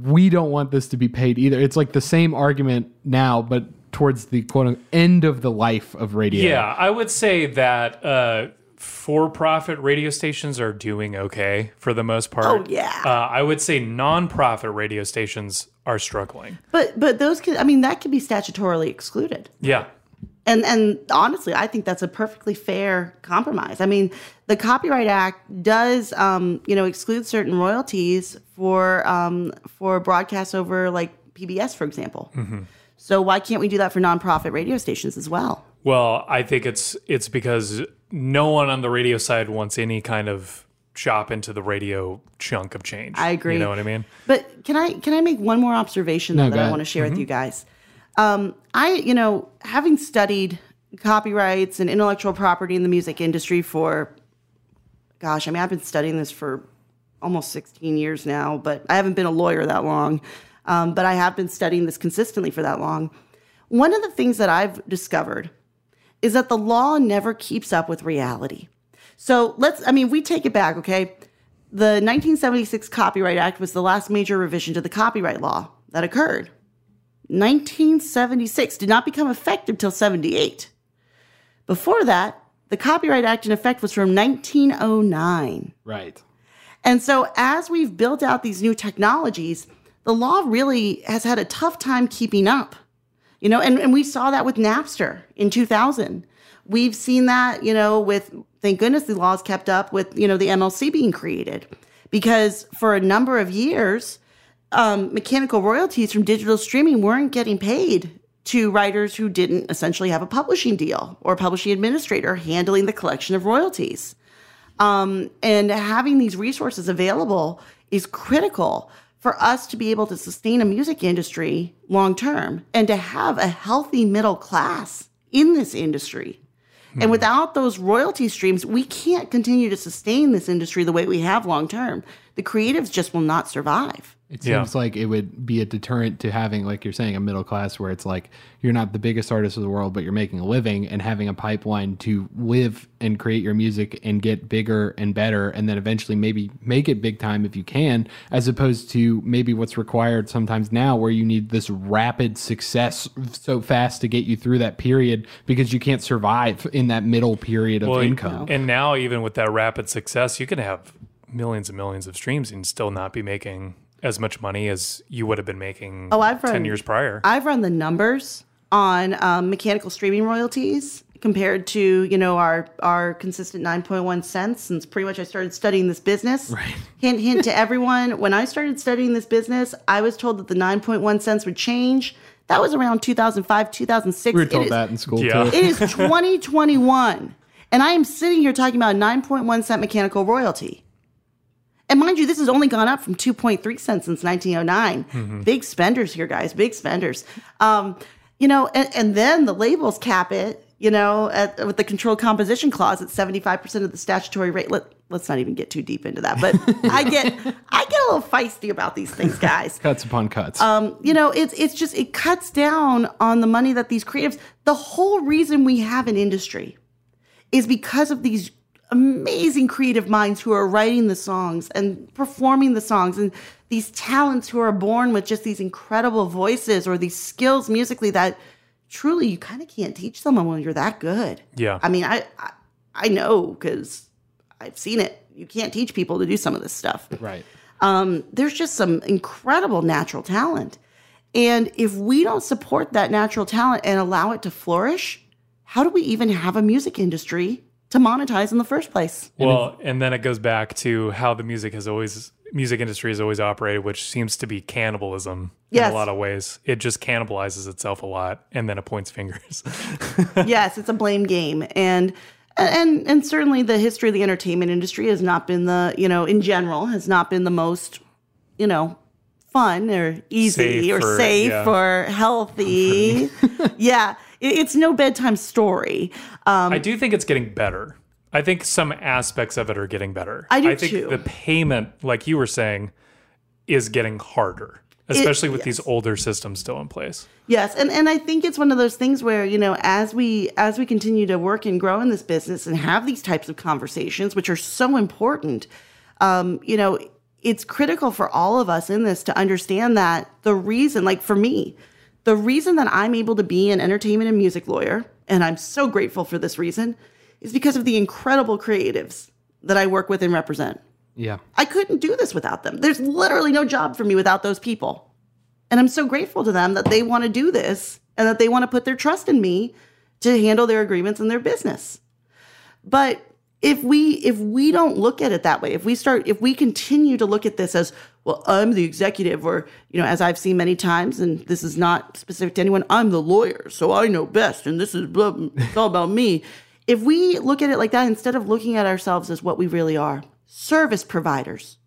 we don't want this to be paid either. It's like the same argument now, but towards the quote end of the life of radio. Yeah, I would say that. Uh, for-profit radio stations are doing okay for the most part. Oh yeah. Uh, I would say non-profit radio stations are struggling. But but those could I mean that could be statutorily excluded. Yeah. And and honestly, I think that's a perfectly fair compromise. I mean, the Copyright Act does um, you know exclude certain royalties for um, for broadcasts over like PBS, for example. Mm-hmm. So why can't we do that for nonprofit radio stations as well? Well, I think it's it's because no one on the radio side wants any kind of chop into the radio chunk of change. I agree. You know what I mean? But can I can I make one more observation no, that I want to share mm-hmm. with you guys? Um, I you know having studied copyrights and intellectual property in the music industry for gosh, I mean I've been studying this for almost 16 years now, but I haven't been a lawyer that long. Um, but I have been studying this consistently for that long. One of the things that I've discovered is that the law never keeps up with reality. So let's, I mean, we take it back, okay? The 1976 Copyright Act was the last major revision to the copyright law that occurred. 1976 did not become effective till 78. Before that, the Copyright Act in effect was from 1909. Right. And so as we've built out these new technologies, the law really has had a tough time keeping up. You know, and, and we saw that with Napster in 2000. We've seen that, you know, with thank goodness the laws kept up with, you know, the MLC being created. Because for a number of years, um, mechanical royalties from digital streaming weren't getting paid to writers who didn't essentially have a publishing deal or a publishing administrator handling the collection of royalties. Um, and having these resources available is critical for us to be able to sustain a music industry long term and to have a healthy middle class in this industry. Mm-hmm. And hmm. without those royalty streams, we can't continue to sustain this industry the way we have long term. the creatives just will not survive. It Yeah. seems like it would be a deterrent to having, like you're saying, a middle class where it's like you're not the biggest artist of the world, but you're making a living and having a pipeline to live and create your music and get bigger and better, and then eventually maybe make it big time if you can, as opposed to maybe what's required sometimes now where you need this rapid success so fast to get you through that period because you can't survive in that middle period of Well, income. And now, even with that rapid success, you can have millions and millions of streams and still not be making as much money as you would have been making Oh, I've run 10 years prior. I've run the numbers on um, mechanical streaming royalties compared to you know our our consistent 9.1 cents since pretty much I started studying this business. Right. Hint hint to everyone. When I started studying this business, I was told that the 9.1 cents would change. That was around 2005, 2006. we were told is- that in school Yeah. too. It is 2021, and I am sitting here talking about a 9.1 cent mechanical royalty. And mind you, this has only gone up from 2.3 cents since 1909. Big spenders here, guys. Big spenders. Um, you know, and, and then the labels cap it, you know, at, with the controlled composition clause at 75% of the statutory rate. Let, let's not even get too deep into that. But I get I get a little feisty about these things, guys. Cuts upon cuts. Um, you know, it's it's just it cuts down on the money that these creatives. The whole reason we have an industry is because of these amazing creative minds who are writing the songs and performing the songs and these talents who are born with just these incredible voices or these skills musically that truly you kind of can't teach someone when you're that good. Yeah. I mean, I I, I know because I've seen it. You can't teach people to do some of this stuff right. um, there's just some incredible natural talent. And if we don't support that natural talent and allow it to flourish, how do we even have a music industry to monetize in the first place? Well, and then it goes back to how the music has always music industry has always operated, which seems to be cannibalism in a lot of ways. It just cannibalizes itself a lot, and then it points fingers. yes, it's a blame game. And and and certainly the history of the entertainment industry has not been the, you know, in general has not been the most, you know, fun or easy Safe or or- safe yeah. or healthy. yeah, it- it's no bedtime story. Um, I do think it's getting better. I think some aspects of it are getting better. I do I think too. the payment, like you were saying, is getting harder, especially with these older systems still in place. Yes, and and I think it's one of those things where you know as we as we continue to work and grow in this business and have these types of conversations, which are so important, um, you know, it's critical for all of us in this to understand that the reason, like for me, the reason that I'm able to be an entertainment and music lawyer, and I'm so grateful for this reason, is because of the incredible creatives that I work with and represent. Yeah. I couldn't do this without them. There's literally no job for me without those people. And I'm so grateful to them that they want to do this and that they want to put their trust in me to handle their agreements and their business. But if we if we don't look at it that way, if we start if we continue to look at this as, well, I'm the executive or, you know, as I've seen many times and this is not specific to anyone, I'm the lawyer, so I know best and this is blah, it's all about me. If we look at it like that instead of looking at ourselves as what we really are, service providers.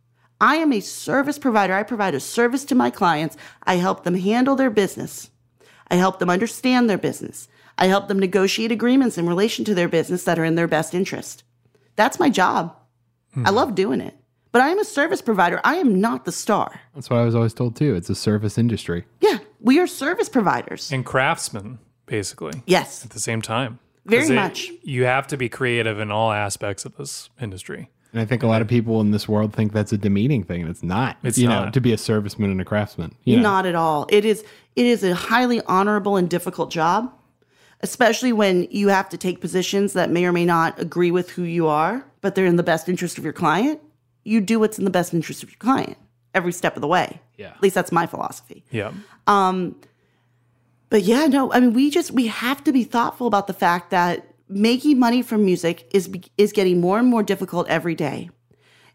I am a service provider. I provide a service to my clients. I help them handle their business. I help them understand their business. I help them negotiate agreements in relation to their business that are in their best interest. That's my job. Hmm. I love doing it. But I am a service provider. I am not the star. That's what I was always told too. It's a service industry. Yeah, we are service providers. And craftsmen, basically. Yes. At the same time. Very it- much. You have to be creative in all aspects of this industry. And I think a lot of people in this world think that's a demeaning thing, and it's not. It's you know, to be a serviceman and a craftsman. You know? Not at all. It is it is a highly honorable and difficult job, especially when you have to take positions that may or may not agree with who you are, but they're in the best interest of your client. You do what's in the best interest of your client every step of the way. Yeah. At least that's my philosophy. Yeah. Um, but yeah, no, I mean, we just we have to be thoughtful about the fact that making money from music is is getting more and more difficult every day,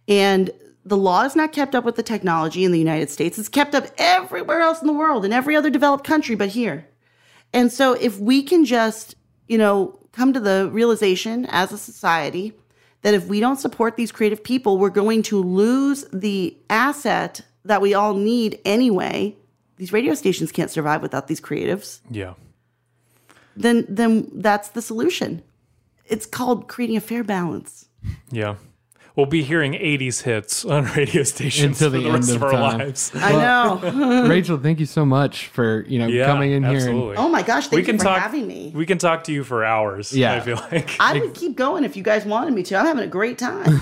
and the law is not kept up with the technology in the United States. It's kept up everywhere else in the world, in every other developed country, but here. And so, if we can just, you know, come to the realization as a society that if we don't support these creative people, we're going to lose the asset that we all need anyway. These radio stations can't survive without these creatives. Yeah. Then, then that's the solution. It's called creating a fair balance. Yeah. We'll be hearing 80s hits on radio stations Until for the the rest end of of our time. lives. I know. Rachel, thank you so much for you know Yeah, coming in here. absolutely. oh my gosh, thank we you can for talk, having me. We can talk to you for hours. Yeah. I feel like. I would keep going if you guys wanted me to. I'm having a great time.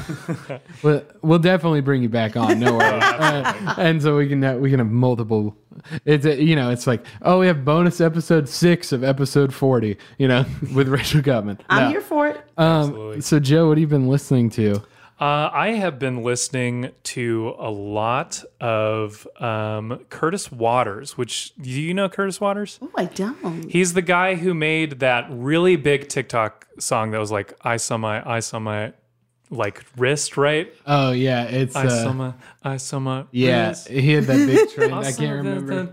And we'll, we'll definitely bring you back on. No worries. Uh, and so we can have, we can have multiple. It's a, you know it's like oh we have bonus episode six of episode forty. You know with Rachel Guttmann. I'm No. here for it. Um, so Joe, what have you been listening to? Uh, I have been listening to a lot of um, Curtis Waters, which do you know Curtis Waters? Oh, I don't. He's the guy who made that really big TikTok song that was like I saw my I saw my like wrist, right? Oh yeah, it's I saw uh, my I saw my yeah. wrist. He had that big trend. I can't remember.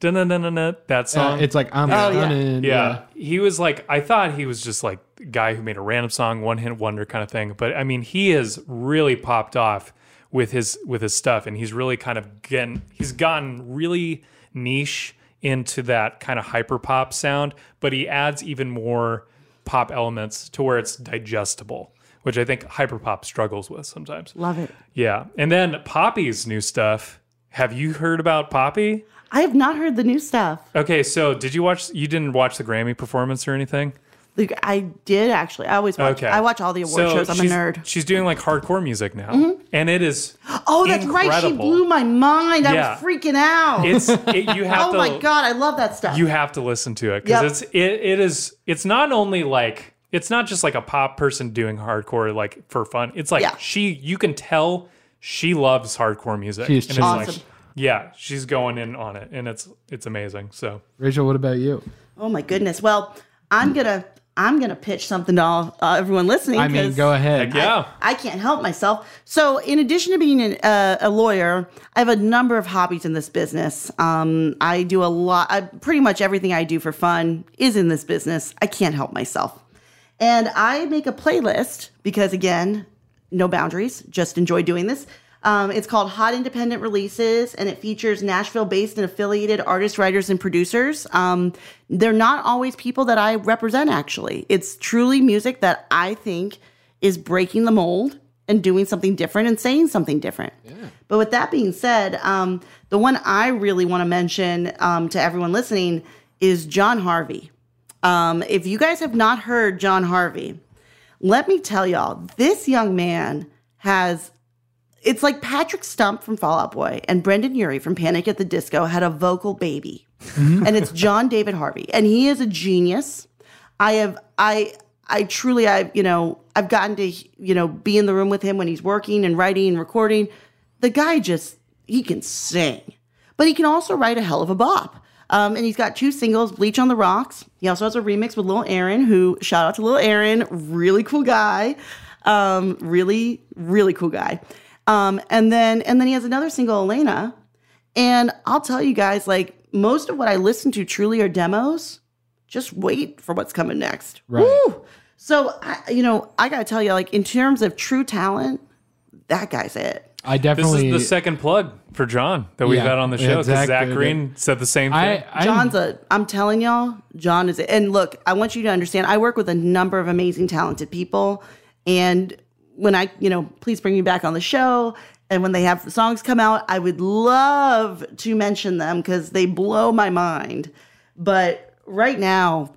Dun-dun, dun-dun, That Uh, song. it's like I'm Oh, yeah. running. yeah. He was like, I thought he was just like a guy who made a random song, one hit wonder kind of thing. But I mean, he has really popped off with his with his stuff, and he's really kind of getting he's gotten really niche into that kind of hyper pop sound. But he adds even more pop elements to where it's digestible, which I think hyper pop struggles with sometimes. Love it. Yeah, and then Poppy's new stuff. Have you heard about Poppy? I have not heard the new stuff. Okay, so did you watch? You didn't watch the Grammy performance or anything? Like, I did actually. I always watch. Okay, I watch all the award So shows. I'm a she's- nerd. She's doing like hardcore music now, mm-hmm. and it is. Oh, that's right. She incredible. blew my mind. I Yeah. was freaking out. It's it, you have oh to. my god, I love that stuff. You have to listen to it because Yep. it's it, it is it's not only like it's not just like a pop person doing hardcore like for fun. It's like Yeah. she you can tell she loves hardcore music. She's and it's like Awesome. Yeah, she's going in on it, and it's it's amazing. So Rachel, what about you? oh my goodness. Well, I'm gonna I'm gonna pitch something to all, uh, everyone listening. I mean, 'cause go ahead. heck yeah. I can't help myself. So, in addition to being an, uh, a lawyer, I have a number of hobbies in this business. Um, I do a lot. I, pretty much everything I do for fun is in this business. I can't help myself, and I make a playlist because, again, no boundaries. Just enjoy doing this. Um, it's called Hot Independent Releases, and it features Nashville-based and affiliated artists, writers, and producers. Um, they're not always people that I represent. Actually, it's truly music that I think is breaking the mold and doing something different and saying something different. But with that being said, um, the one I really want to mention um, to everyone listening is John Harvey. Um, if you guys have not heard John Harvey, let me tell y'all, this young man has. It's like Patrick Stump from Fall Out Boy and Brendon Urie from Panic at the Disco had a vocal baby. and it's John David Harvey. And he is a genius. I have I I truly I you know I've gotten to you know be in the room with him when he's working and writing and recording. The guy just he can sing, but he can also write a hell of a bop. Um, and he's got two singles, "Bleach on the Rocks." He also has a remix with Lil Aaron, who shout out to Lil Aaron, really cool guy, um, really really cool guy. Um, and then and then he has another single, Elena. And I'll tell you guys, like most of what I listen to truly are demos just wait for what's coming next. Right. Woo! So, I, you know, I got to tell you, like, in terms of true talent, that guy's it. I definitely. this definitely. is the second plug for John that we've Yeah. had on the show because Zach Zach. Green said the same thing. I, I John's a, I'm telling y'all, John is it. And look, I want you to understand, I work with a number of amazing, talented people. And when I, you know, please bring me back on the show. And when they have songs come out, I would love to mention them because they blow my mind. But right now,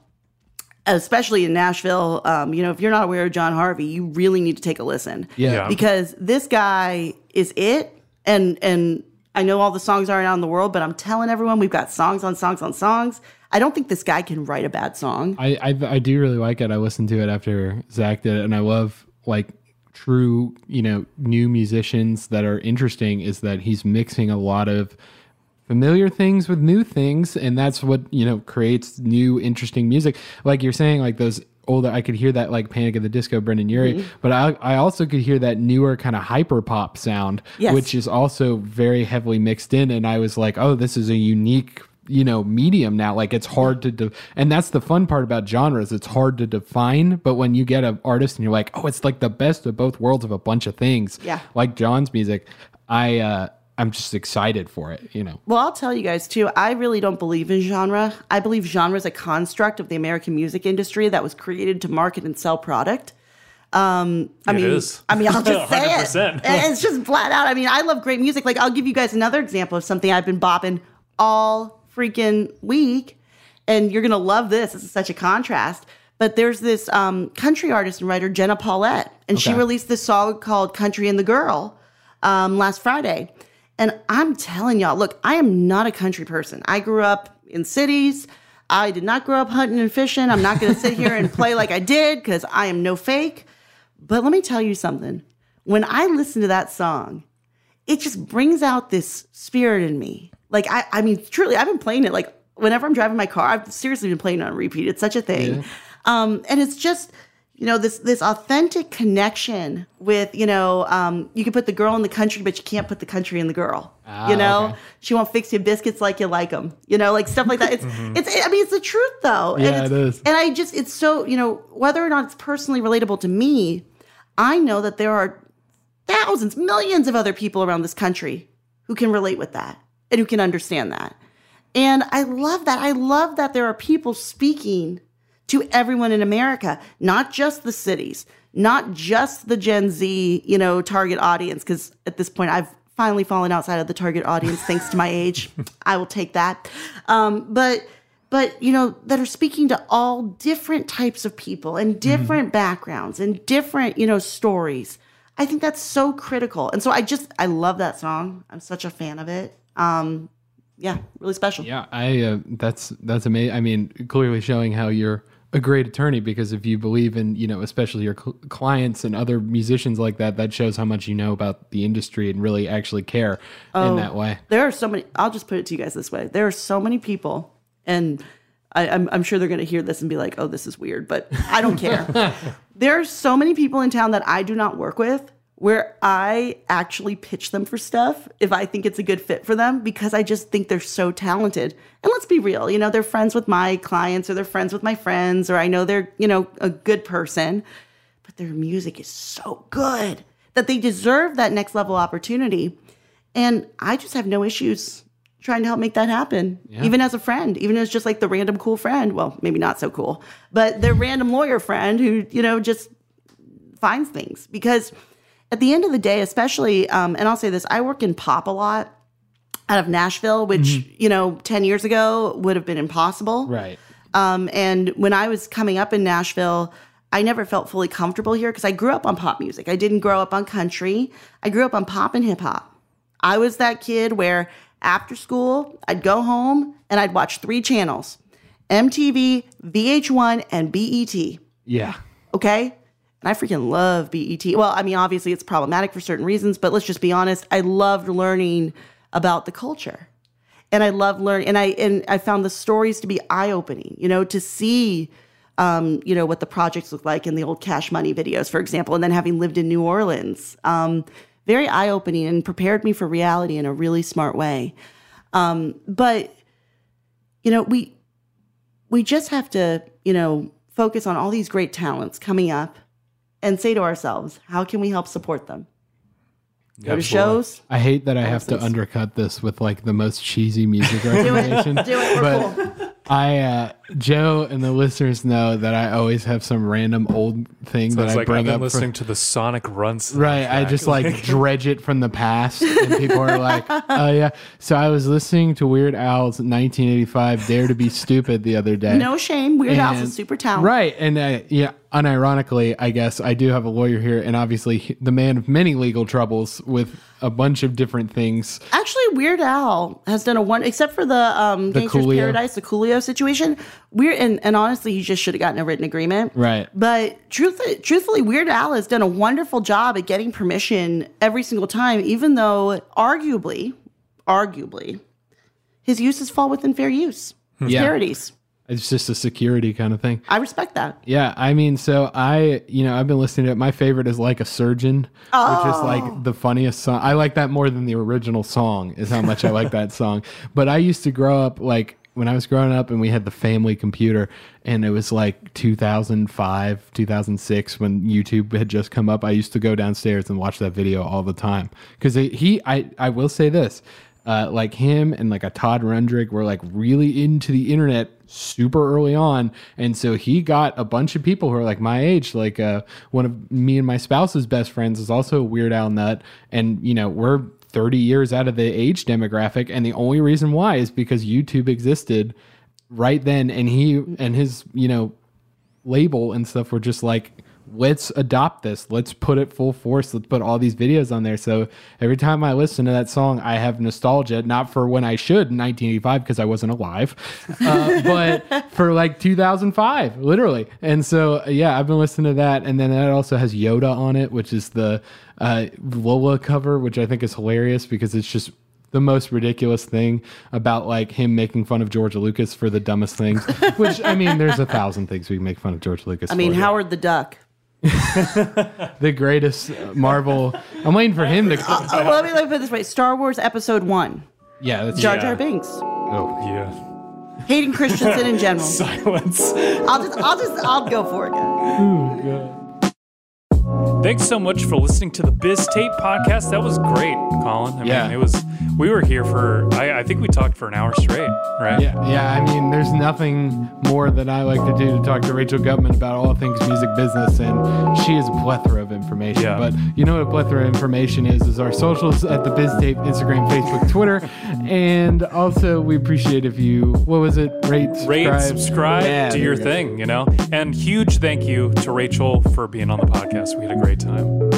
especially in Nashville, um, you know, if you're not aware of John Harvey, you really need to take a listen. Yeah. Yeah. Because this guy is it. And and I know all the songs aren't out in the world, but I'm telling everyone we've got songs on songs on songs. I don't think this guy can write a bad song. I, I I do really like it. I listened to it after Zach did it, and I love like true, you know, new musicians that are interesting. Is that he's mixing a lot of familiar things with new things, and that's what you know creates new, interesting music. Like you're saying, like those older. I could hear that like Panic at the Disco, Brendon Urie, mm-hmm. but I I also could hear that newer kind of hyper pop sound, Yes. which is also very heavily mixed in. And I was like, oh, this is a unique you know medium now like it's hard to de- and that's the fun part about genres it's hard to define but when you get an artist and you're like oh it's like the best of both worlds of a bunch of things Yeah. like john's music i uh i'm just excited for it you know Well, I'll tell you guys too, I really don't believe in genre. I believe genre is a construct of the American music industry that was created to market and sell product. Um, I It mean, is. I mean, I'll just say it. 100%. And It's just flat out. I mean, I love great music. Like, I'll give you guys another example of something I've been bopping all freaking week, and you're gonna love this. This is such a contrast. But there's this um, country artist and writer, Jenna Paulette, and she released this song called "Country and the Girl" um, last Friday. And I'm telling y'all, look, I am not a country person. I grew up in cities. I did not grow up hunting and fishing. I'm not going to sit here and play like I did because I am no fake. But let me tell you something. When I listen to that song, it just brings out this spirit in me. Like I, I mean, truly, I've been playing it like whenever I'm driving my car. I've seriously been playing it on repeat. It's such a thing, Yeah. um, and it's just you know this this authentic connection with you know um, you can put the girl in the country, but you can't put the country in the girl. Ah, you know, okay. she won't fix your biscuits like you like them. You know, like stuff like that. It's Mhm. it's I mean it's the truth though. and Yeah, it's, it is. And I just it's so you know whether or not it's personally relatable to me, I know that there are thousands, millions of other people around this country who can relate with that and who can understand that. And I love that. I love that there are people speaking to everyone in America, not just the cities, not just the Gen Z, you know, target audience. Because at this point, I've finally fallen outside of the target audience thanks to my age. I will take that. Um, but but you know that are speaking to all different types of people and different backgrounds and different you know stories i think that's so critical and so i just i love that song i'm such a fan of it um yeah really special Yeah, I uh, that's that's amazing. I mean, clearly showing how you're a great attorney because if you believe in, you know, especially your cl- clients and other musicians like that, that shows how much you know about the industry and really actually care in that way. There are so many. I'll just put it to you guys this way: there are so many people, and I, I'm, I'm sure they're going to hear this and be like, "Oh, this is weird," but I don't care. there are so many people in town that I do not work with, where I actually pitch them for stuff if I think it's a good fit for them because I just think they're so talented. And let's be real, you know, they're friends with my clients or they're friends with my friends, or I know they're you know a good person, but their music is so good that they deserve that next level opportunity. And I just have no issues trying to help make that happen, Yeah. even as a friend, even as just like the random cool friend. Well, maybe not so cool, but the random lawyer friend who, you know, just finds things. Because at the end of the day, especially, um, and I'll say this I work in pop a lot out of Nashville, which, you know, 10 years ago would have been impossible. Right. Um, and when I was coming up in Nashville, I never felt fully comfortable here because I grew up on pop music. I didn't grow up on country. I grew up on pop and hip hop. I was that kid where after school, I'd go home and I'd watch three channels MTV, VH1, and BET. Yeah. Okay. And I freaking love BET. Well, I mean, obviously it's problematic for certain reasons, but let's just be honest. I loved learning about the culture. And I love learning and I and I found the stories to be eye-opening, you know, to see um, you know, what the projects look like in the old cash money videos, for example, and then having lived in New Orleans. Um, very eye-opening and prepared me for reality in a really smart way. Um, but you know, we we just have to, you know, focus on all these great talents coming up and say to ourselves, how can we help support them? Go to shows. I hate that I have to undercut this with like the most cheesy music recommendation. Do it. Do it. We're but cool. I, uh, Joe and the listeners know that I always have some random old thing that Sounds I like bring I've been up. for- listening to the Sonic Runs. Right. I just like dredge it from the past. And people are like, oh, yeah. So I was listening to Weird Al's 1985 Dare to Be Stupid the other day. No shame. Weird Al's a super talent. Right. And uh, yeah, unironically, I guess I do have a lawyer here, and obviously the man of many legal troubles with a bunch of different things. Actually, Weird Al has done a one, except for the um, The Gangster's Coolio. Paradise, the Coolio situation. Weird, and, and honestly, he just should have gotten a written agreement. Right. But truthfully, truthfully, Weird Al has done a wonderful job at getting permission every single time, even though arguably, arguably, his uses fall within fair use. Yeah. parodies. It's just a security kind of thing. I respect that. Yeah, I mean, so I, you know, I've been listening to it. My favorite is like a surgeon, which is Oh. like the funniest song. I like that more than the original song. Is how much I like that song. But I used to grow up like when I was growing up, and we had the family computer, and it was like 2005, 2006 when YouTube had just come up. I used to go downstairs and watch that video all the time because he, I, I will say this. Uh, like him and like a Todd Rundgren were like really into the internet super early on. And so he got a bunch of people who are like my age, like uh, one of me and my spouse's best friends is also a Weird Al nut. And, you know, we're 30 years out of the age demographic. And the only reason why is because YouTube existed right then. And he and his, you know, label and stuff were just like, let's adopt this. Let's put it full force. Let's put all these videos on there. So every time I listen to that song, I have nostalgia, not for when I should in 1985 because I wasn't alive, uh, but for like 2005, literally. And so, yeah, I've been listening to that. And then that also has Yoda on it, which is the uh, Lola cover, which I think is hilarious because it's just the most ridiculous thing about like him making fun of George Lucas for the dumbest things. Which I mean, there's a thousand things we can make fun of George Lucas. I mean, for. Howard the Duck. the greatest Marvel. I'm waiting for him to. Uh, well, let me, let me put it this way: Star Wars Episode One. Yeah, that's Jar yeah. Jar Binks. Oh yeah. Hayden Christensen in general. Silence. I'll just, I'll just, I'll go for it. guys. Thanks so much for listening to the Biztape podcast. That was great, Colin. I Yeah. mean, it was. We were here for. I, I think we talked for an hour straight, right? Yeah, yeah. I mean, there's nothing more that I like to do to talk to Rachel Guttmann about all things music business, and she is a plethora of information. Yeah. But you know what a plethora of information is? Is our socials at the Biztape, Instagram, Facebook, Twitter, and also we appreciate if you what was it? Rate, subscribe, Rate, subscribe, Yeah, do your thing, you know? And huge thank you to Rachel for being on the podcast. We had a great time.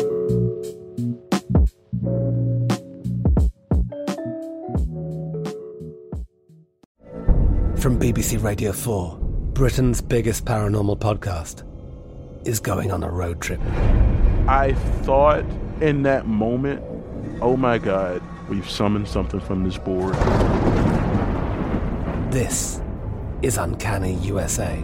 From BBC Radio 4, Britain's biggest paranormal podcast is going on a road trip. I thought in that moment, oh my God, we've summoned something from this board. This is Uncanny USA.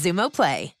Xumo Play.